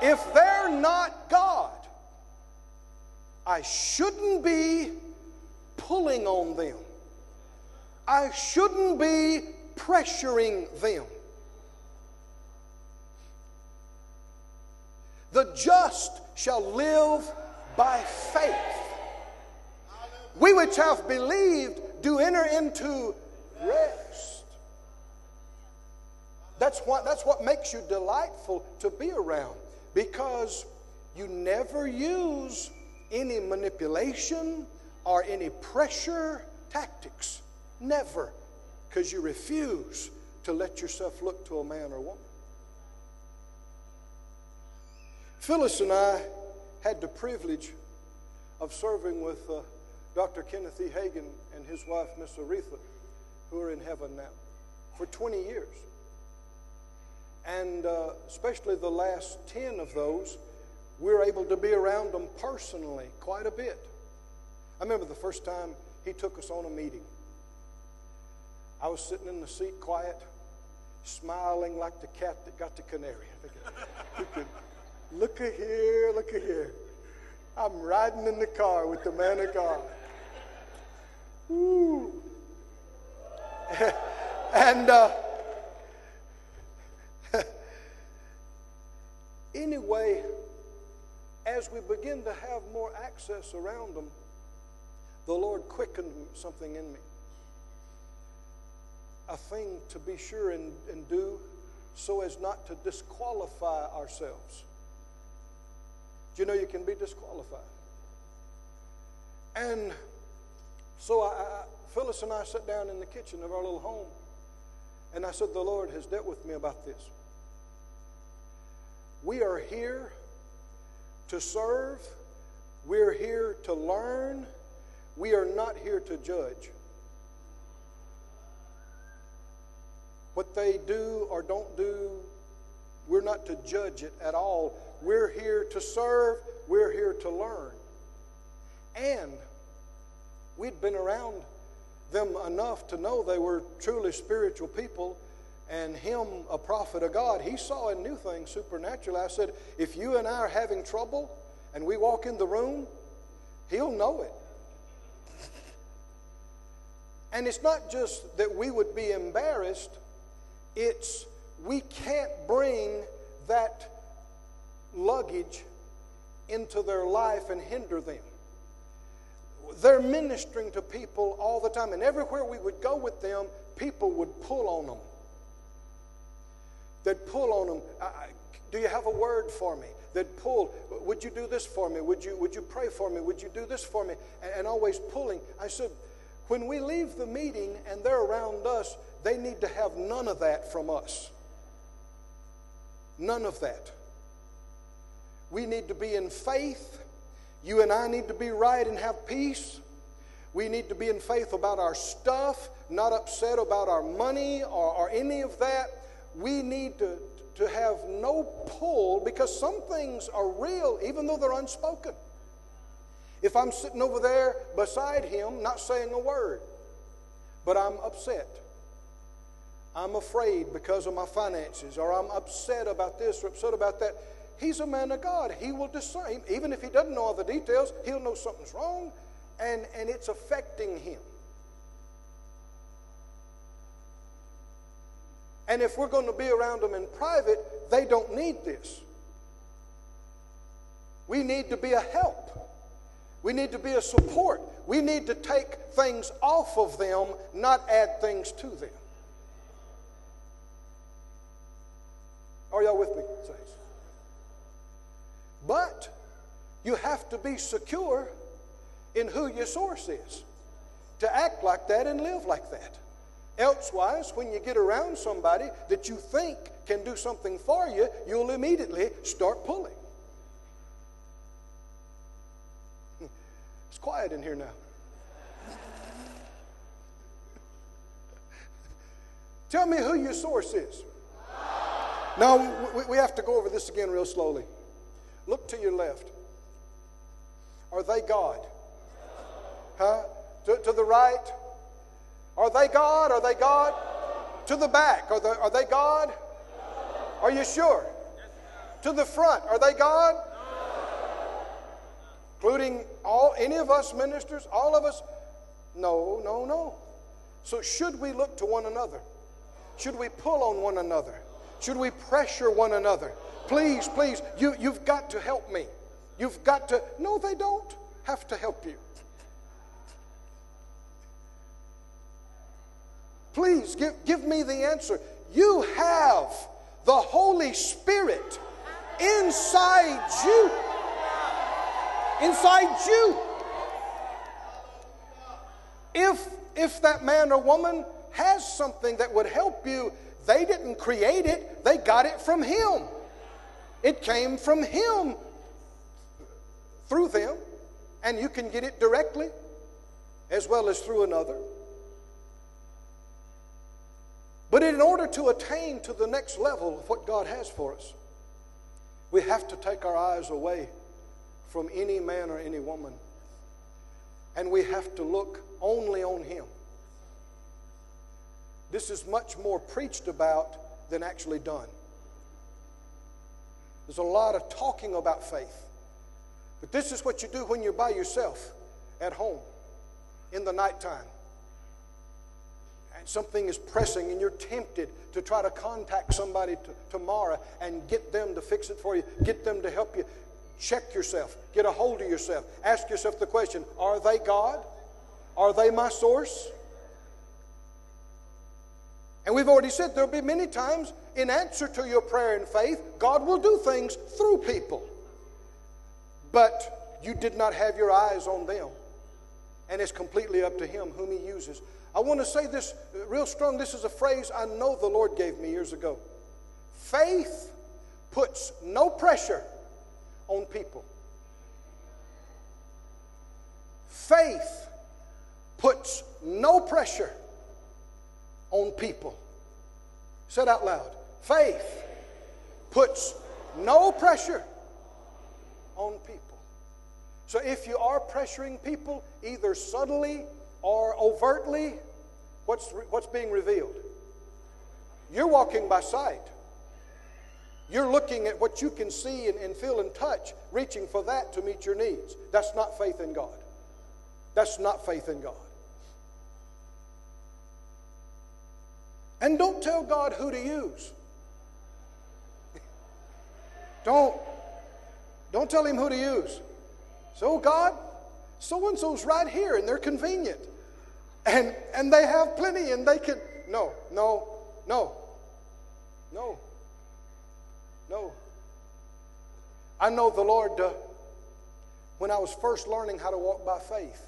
If they're not God, I shouldn't be pulling on them. I shouldn't be pressuring them. The just shall live by faith. We which have believed do enter into rest. That's what, that's what makes you delightful to be around because you never use any manipulation or any pressure tactics. Never. Because you refuse to let yourself look to a man or woman. Phyllis and I had the privilege of serving with uh, Dr. Kenneth E. Hagin and his wife, Miss Oretha, who are in heaven now, for 20 years. And uh, especially the last 10 of those, we were able to be around them personally quite a bit. I remember the first time he took us on a meeting. I was sitting in the seat quiet, smiling like the cat that got the canary. look at here, look at here. I'm riding in the car with the man of God. And uh, anyway, as we begin to have more access around them, the Lord quickened something in me. A thing to be sure and, and do so as not to disqualify ourselves. Do you know you can be disqualified? And So I, I, Phyllis and I sat down in the kitchen of our little home, and I said, The Lord has dealt with me about this. We are here to serve, we're here to learn, we are not here to judge. What they do or don't do, we're not to judge it at all. We're here to serve, we're here to learn. And we'd been around them enough to know they were truly spiritual people and him a prophet of God. He saw and knew things supernatural. I said, if you and I are having trouble and we walk in the room, he'll know it. And it's not just that we would be embarrassed, it's we can't bring that luggage into their life and hinder them. They're ministering to people all the time, and everywhere we would go with them, people would pull on them. They'd pull on them. Do you have a word for me? They'd pull. Would you do this for me? Would you, would you pray for me? Would you do this for me? And, and always pulling. I said, when we leave the meeting and they're around us, they need to have none of that from us. None of that. We need to be in faith. You and I need to be right and have peace. We need to be in faith about our stuff, not upset about our money or, or any of that. We need to, to have no pull because some things are real even though they're unspoken. If I'm sitting over there beside him, not saying a word, but I'm upset. I'm afraid because of my finances, or I'm upset about this or upset about that. He's a man of God. He will discern. Even if he doesn't know all the details, he'll know something's wrong, and, and it's affecting him. And if we're going to be around them in private, they don't need this. We need to be a help. We need to be a support. We need to take things off of them, not add things to them. Are y'all with me, saints? But you have to be secure in who your source is to act like that and live like that. Elsewise, when you get around somebody that you think can do something for you, you'll immediately start pulling. It's quiet in here now. Tell me who your source is. Now, we have to go over this again real slowly. Look to your left. Are they God? Huh? To, to the right? Are they God? Are they God? To the back? Are they, are they God? Are you sure? To the front? Are they God? including all any of us ministers, all of us? No, no, no. So should we look to one another? Should we pull on one another? Should we pressure one another? Please, please, you, you've got to help me. You've got to. No, they don't have to help you. Please give, give me the answer. You have the Holy Spirit inside you inside you. If, if that man or woman has something that would help you, they didn't create it, they got it from Him. It came from Him through them, and you can get it directly as well as through another. But in order to attain to the next level of what God has for us, we have to take our eyes away from any man or any woman. And we have to look only on Him. This is much more preached about than actually done. There's a lot of talking about faith. But this is what you do when you're by yourself at home in the nighttime. And something is pressing, and you're tempted to try to contact somebody t- tomorrow and get them to fix it for you, get them to help you. Check yourself. Get a hold of yourself. Ask yourself the question Are they God? Are they my source? And we've already said there'll be many times in answer to your prayer and faith, God will do things through people. But you did not have your eyes on them. and it's completely up to Him whom He uses. I want to say this real strong. This is a phrase I know the Lord gave me years ago. Faith puts no pressure on people. Faith puts no pressure on people. Said out loud. Faith puts no pressure on people. So if you are pressuring people, either subtly or overtly, what's, what's being revealed? You're walking by sight. You're looking at what you can see and, and feel and touch, reaching for that to meet your needs. That's not faith in God. That's not faith in God. And don't tell God who to use. Don't, don't tell him who to use. So, God, so and so's right here and they're convenient. And, and they have plenty and they can. No, no, no, no, no. I know the Lord, uh, when I was first learning how to walk by faith,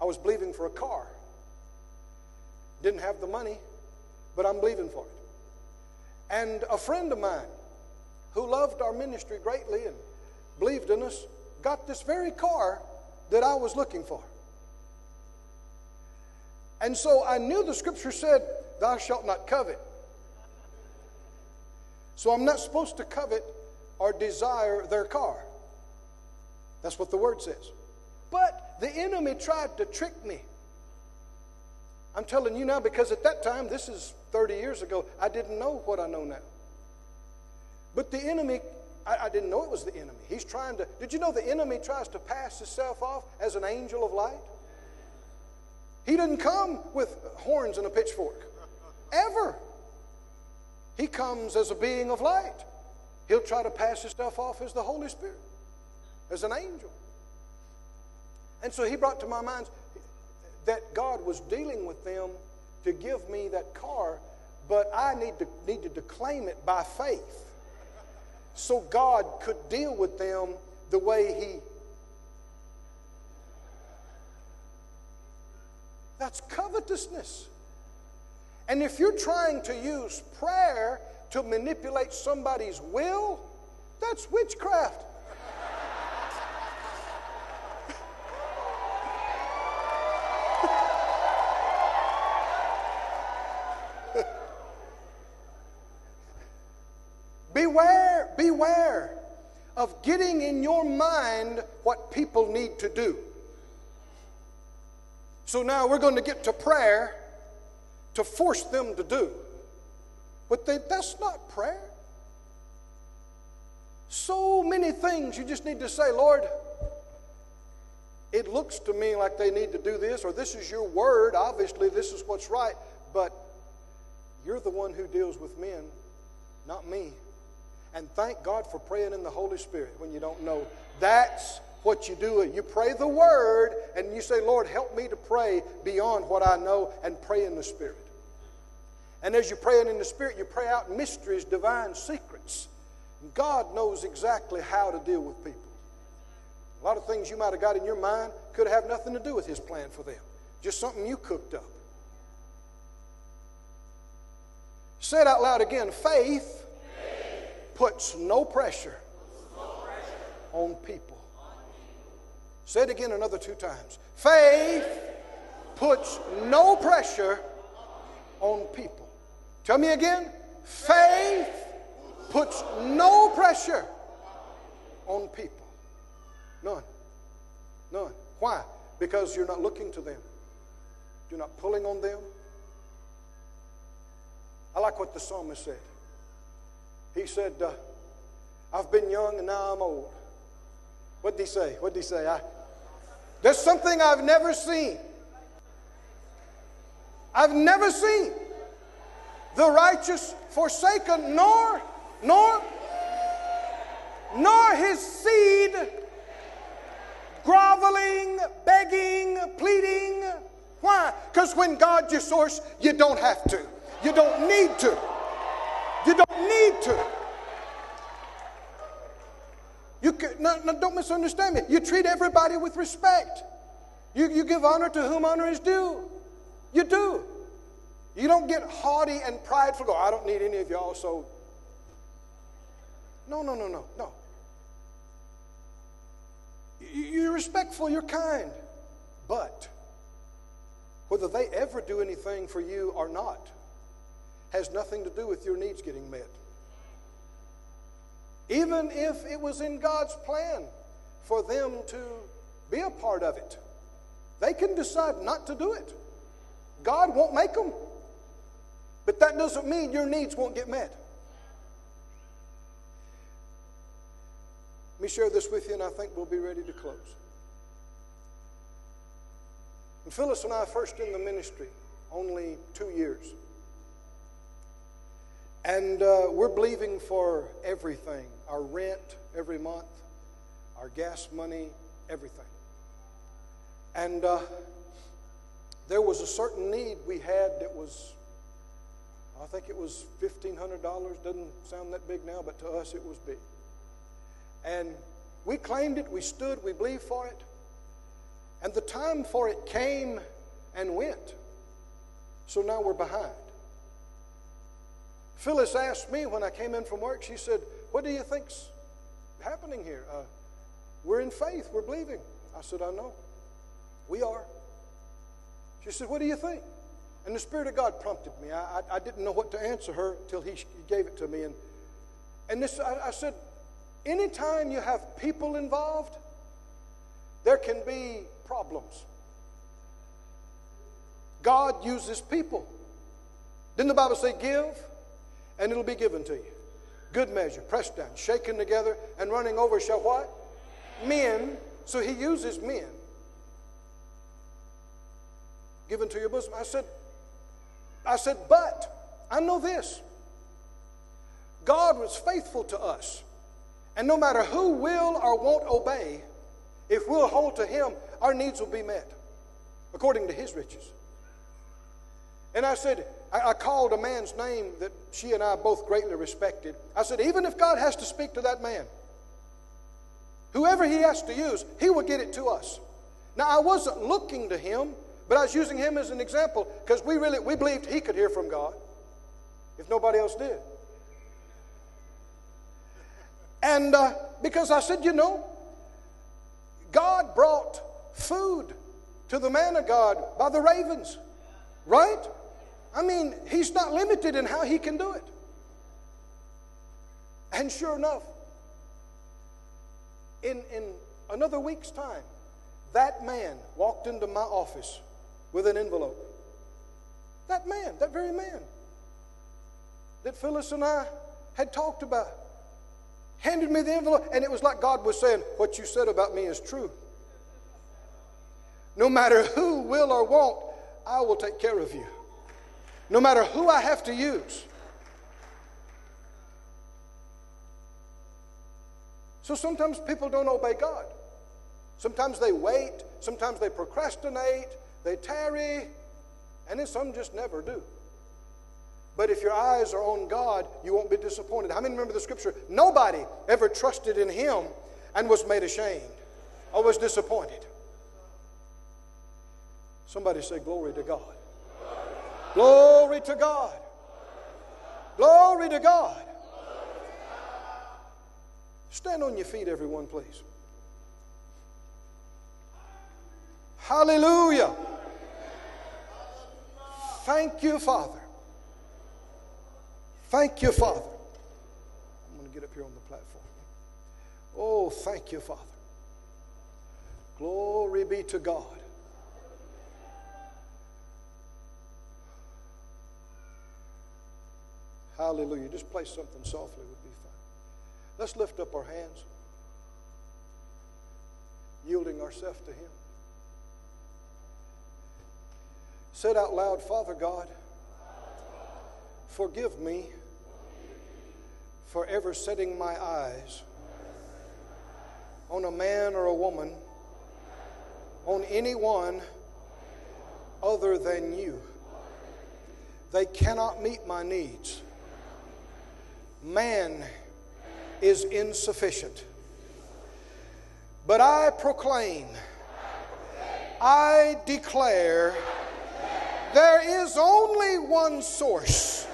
I was believing for a car. Didn't have the money, but I'm believing for it. And a friend of mine who loved our ministry greatly and believed in us got this very car that I was looking for. And so I knew the scripture said, Thou shalt not covet. So I'm not supposed to covet or desire their car. That's what the word says. But the enemy tried to trick me. I'm telling you now because at that time, this is 30 years ago, I didn't know what I know now. But the enemy I, I didn't know it was the enemy. He's trying to. Did you know the enemy tries to pass himself off as an angel of light? He didn't come with horns and a pitchfork. Ever. He comes as a being of light. He'll try to pass himself off as the Holy Spirit, as an angel. And so he brought to my mind that God was dealing with them to give me that car, but I need to, needed to claim it by faith so God could deal with them the way He. That's covetousness. And if you're trying to use prayer to manipulate somebody's will, that's witchcraft. Of getting in your mind what people need to do. So now we're going to get to prayer to force them to do. But they, that's not prayer. So many things you just need to say, Lord, it looks to me like they need to do this, or this is your word. Obviously, this is what's right, but you're the one who deals with men, not me. And thank God for praying in the Holy Spirit when you don't know. That's what you do. You pray the word and you say, Lord, help me to pray beyond what I know and pray in the Spirit. And as you're praying in the Spirit, you pray out mysteries, divine secrets. God knows exactly how to deal with people. A lot of things you might have got in your mind could have nothing to do with His plan for them, just something you cooked up. Say it out loud again faith puts no pressure on people. Say it again another two times. Faith puts no pressure on people. Tell me again. Faith puts no pressure on people. None. None. Why? Because you're not looking to them. You're not pulling on them. I like what the psalmist said. He said, uh, I've been young and now I'm old. What did he say? What did he say? I, there's something I've never seen. I've never seen the righteous forsaken, nor, nor, nor his seed groveling, begging, pleading. Why? Because when God's your source, you don't have to. You don't need to. You don't need to. You can, no, no, don't misunderstand me. You treat everybody with respect. You, you give honor to whom honor is due. You do. You don't get haughty and prideful, go, I don't need any of y'all, so. No, no, no, no, no. You're respectful, you're kind. But whether they ever do anything for you or not has nothing to do with your needs getting met. Even if it was in God's plan for them to be a part of it, they can decide not to do it. God won't make them. But that doesn't mean your needs won't get met. Let me share this with you, and I think we'll be ready to close. When Phyllis and I first in the ministry, only two years, and uh, we're believing for everything our rent every month, our gas money, everything. And uh, there was a certain need we had that was, I think it was $1,500. Doesn't sound that big now, but to us it was big. And we claimed it, we stood, we believed for it. And the time for it came and went. So now we're behind. Phyllis asked me when I came in from work, she said, What do you think's happening here? Uh, we're in faith, we're believing. I said, I know. We are. She said, What do you think? And the Spirit of God prompted me. I, I, I didn't know what to answer her till He, gave it to me. And, and this, I, I said, Anytime you have people involved, there can be problems. God uses people. Didn't the Bible say, Give, and it'll be given to you? Good measure, pressed down, shaken together, and running over shall what? Men. So He uses men given to your bosom. I said, I said, but I know this. God was faithful to us. And no matter who will or won't obey, if we'll hold to Him, our needs will be met according to His riches. And I said, I, I, called a man's name that she and I both greatly respected. I said, even if God has to speak to that man, whoever He has to use, He will get it to us. Now, I wasn't looking to Him but I was using him as an example because we really we believed he could hear from God if nobody else did. And uh, because I said, you know, God brought food to the man of God by the ravens, right? I mean, he's not limited in how he can do it. And sure enough, in, in another week's time, that man walked into my office with an envelope. That man, that very man that Phyllis and I had talked about, handed me the envelope, and it was like God was saying, What you said about me is true. No matter who will or won't, I will take care of you. No matter who I have to use. So sometimes people don't obey God. Sometimes they wait, sometimes they procrastinate, they tarry, and then some just never do. But if your eyes are on God, you won't be disappointed. How many remember the scripture? Nobody ever trusted in Him and was made ashamed or was disappointed. Somebody say, Glory to God. Glory to God. Glory to God. Stand on your feet, everyone, please. Hallelujah. Thank you, Father. Thank you, Father. I'm going to get up here on the platform. Oh, thank you, Father. Glory be to God. Hallelujah. Just play something softly would be fine. Let's lift up our hands, yielding ourselves to Him. Said out loud, Father God, forgive me for ever setting my eyes on a man or a woman, on anyone other than you. They cannot meet my needs. Man is insufficient. But I proclaim I declare there is only one source.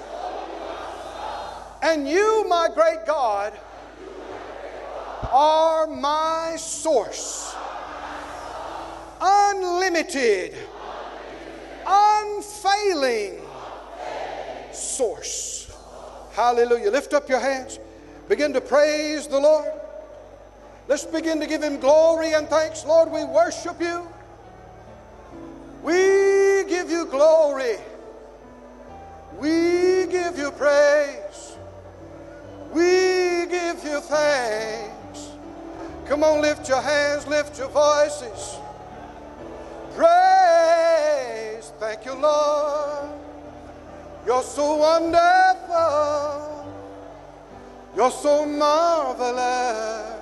And you, my great God, are my source. Unlimited, unfailing source. Hallelujah. Lift up your hands. Begin to praise the Lord. Let's begin to give Him glory and thanks. Lord, we worship you. We give you glory. We give you praise. We give you thanks. Come on, lift your hands, lift your voices. Praise. Thank you, Lord. You're so wonderful. You're so marvelous.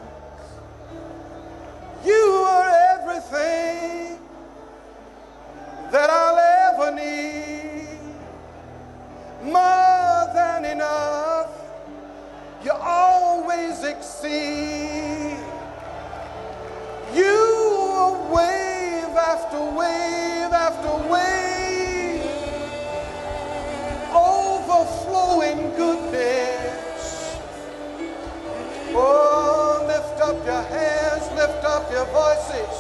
You are everything that I'll ever need. More than enough. You always exceed. You are wave after wave after wave. Overflowing goodness. Oh, lift up your hands, lift up your voices.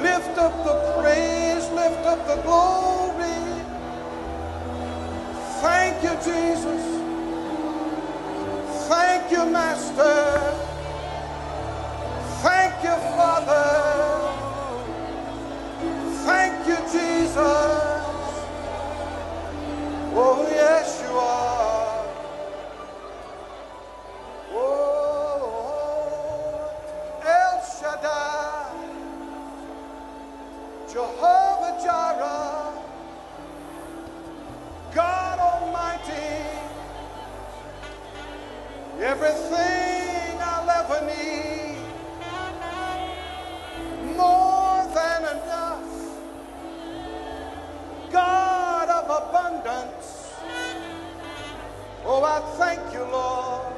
Lift up the praise, lift up the glory. Thank you, Jesus. Thank you, Master. Thank you, Father. Thank you, Jesus. More than enough, God of abundance. Oh, I thank you, Lord.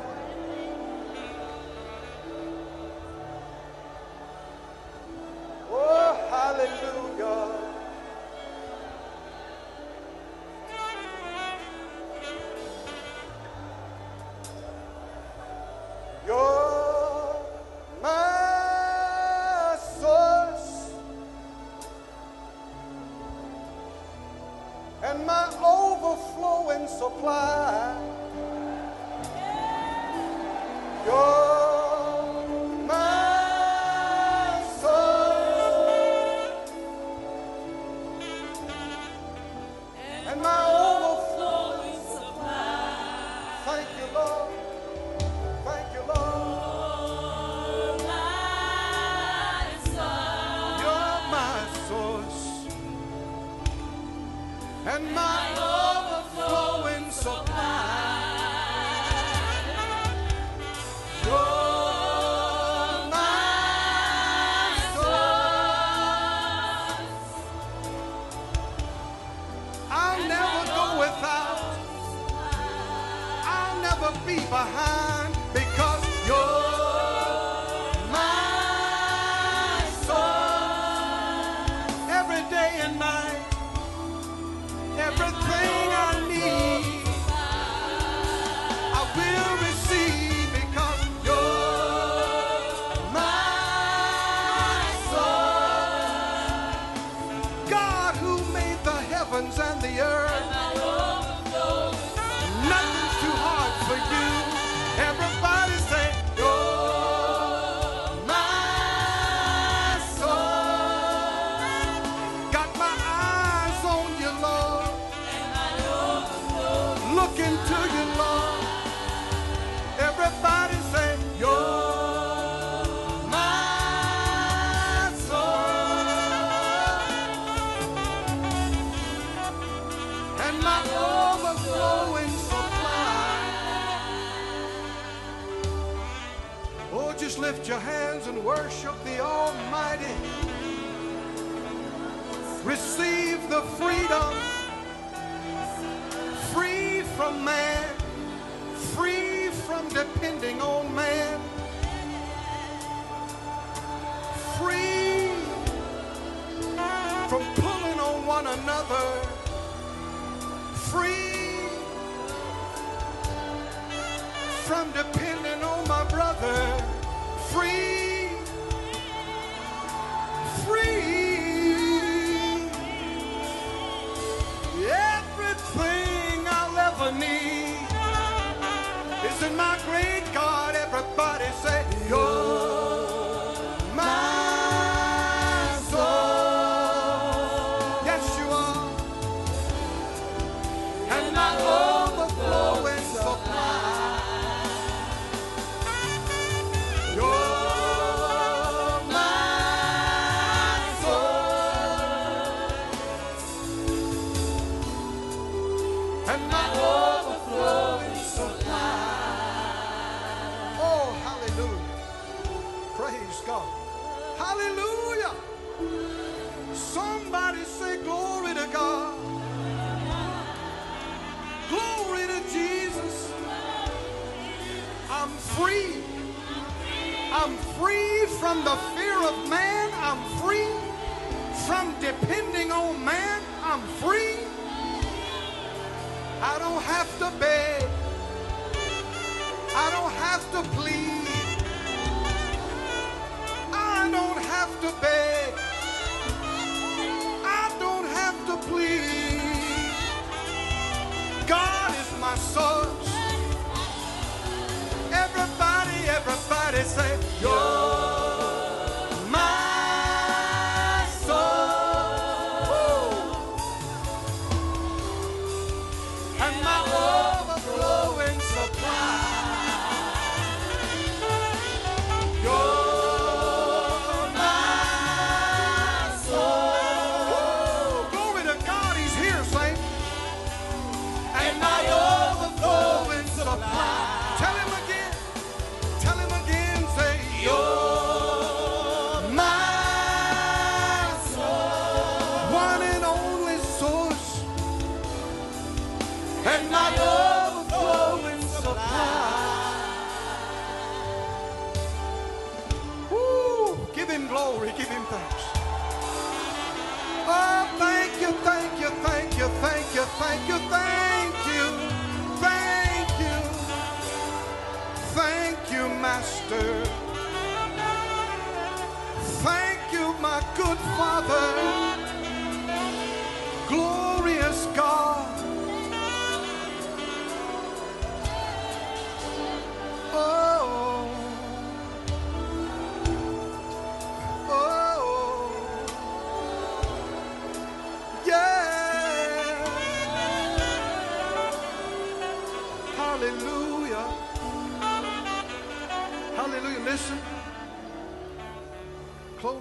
Oh, hallelujah. You're overflowing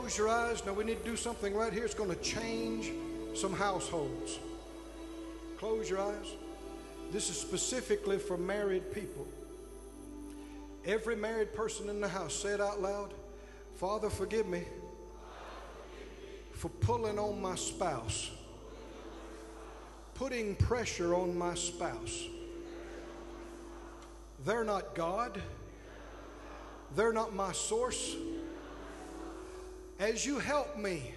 Close your eyes. Now we need to do something right here. It's going to change some households. Close your eyes. This is specifically for married people. Every married person in the house, say it out loud. Father, forgive me for pulling on my spouse, putting pressure on my spouse. They're not God, they're not my source. As you help me,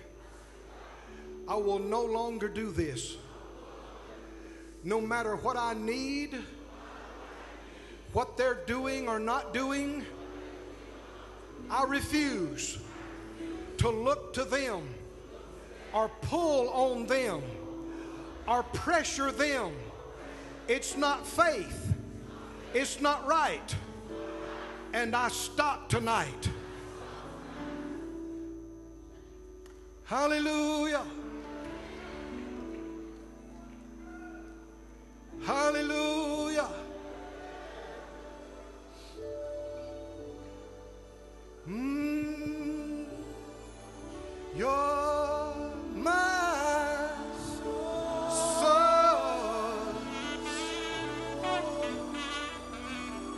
I will no longer do this. No matter what I need, what they're doing or not doing, I refuse to look to them or pull on them or pressure them. It's not faith, it's not right. And I stop tonight. Hallelujah. Hallelujah. Mm, you're my soul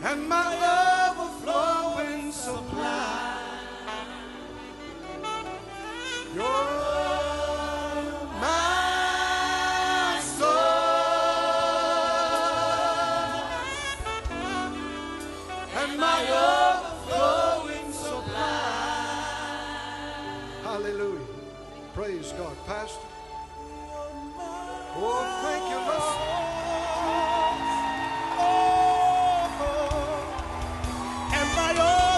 and my overflowing Pastor.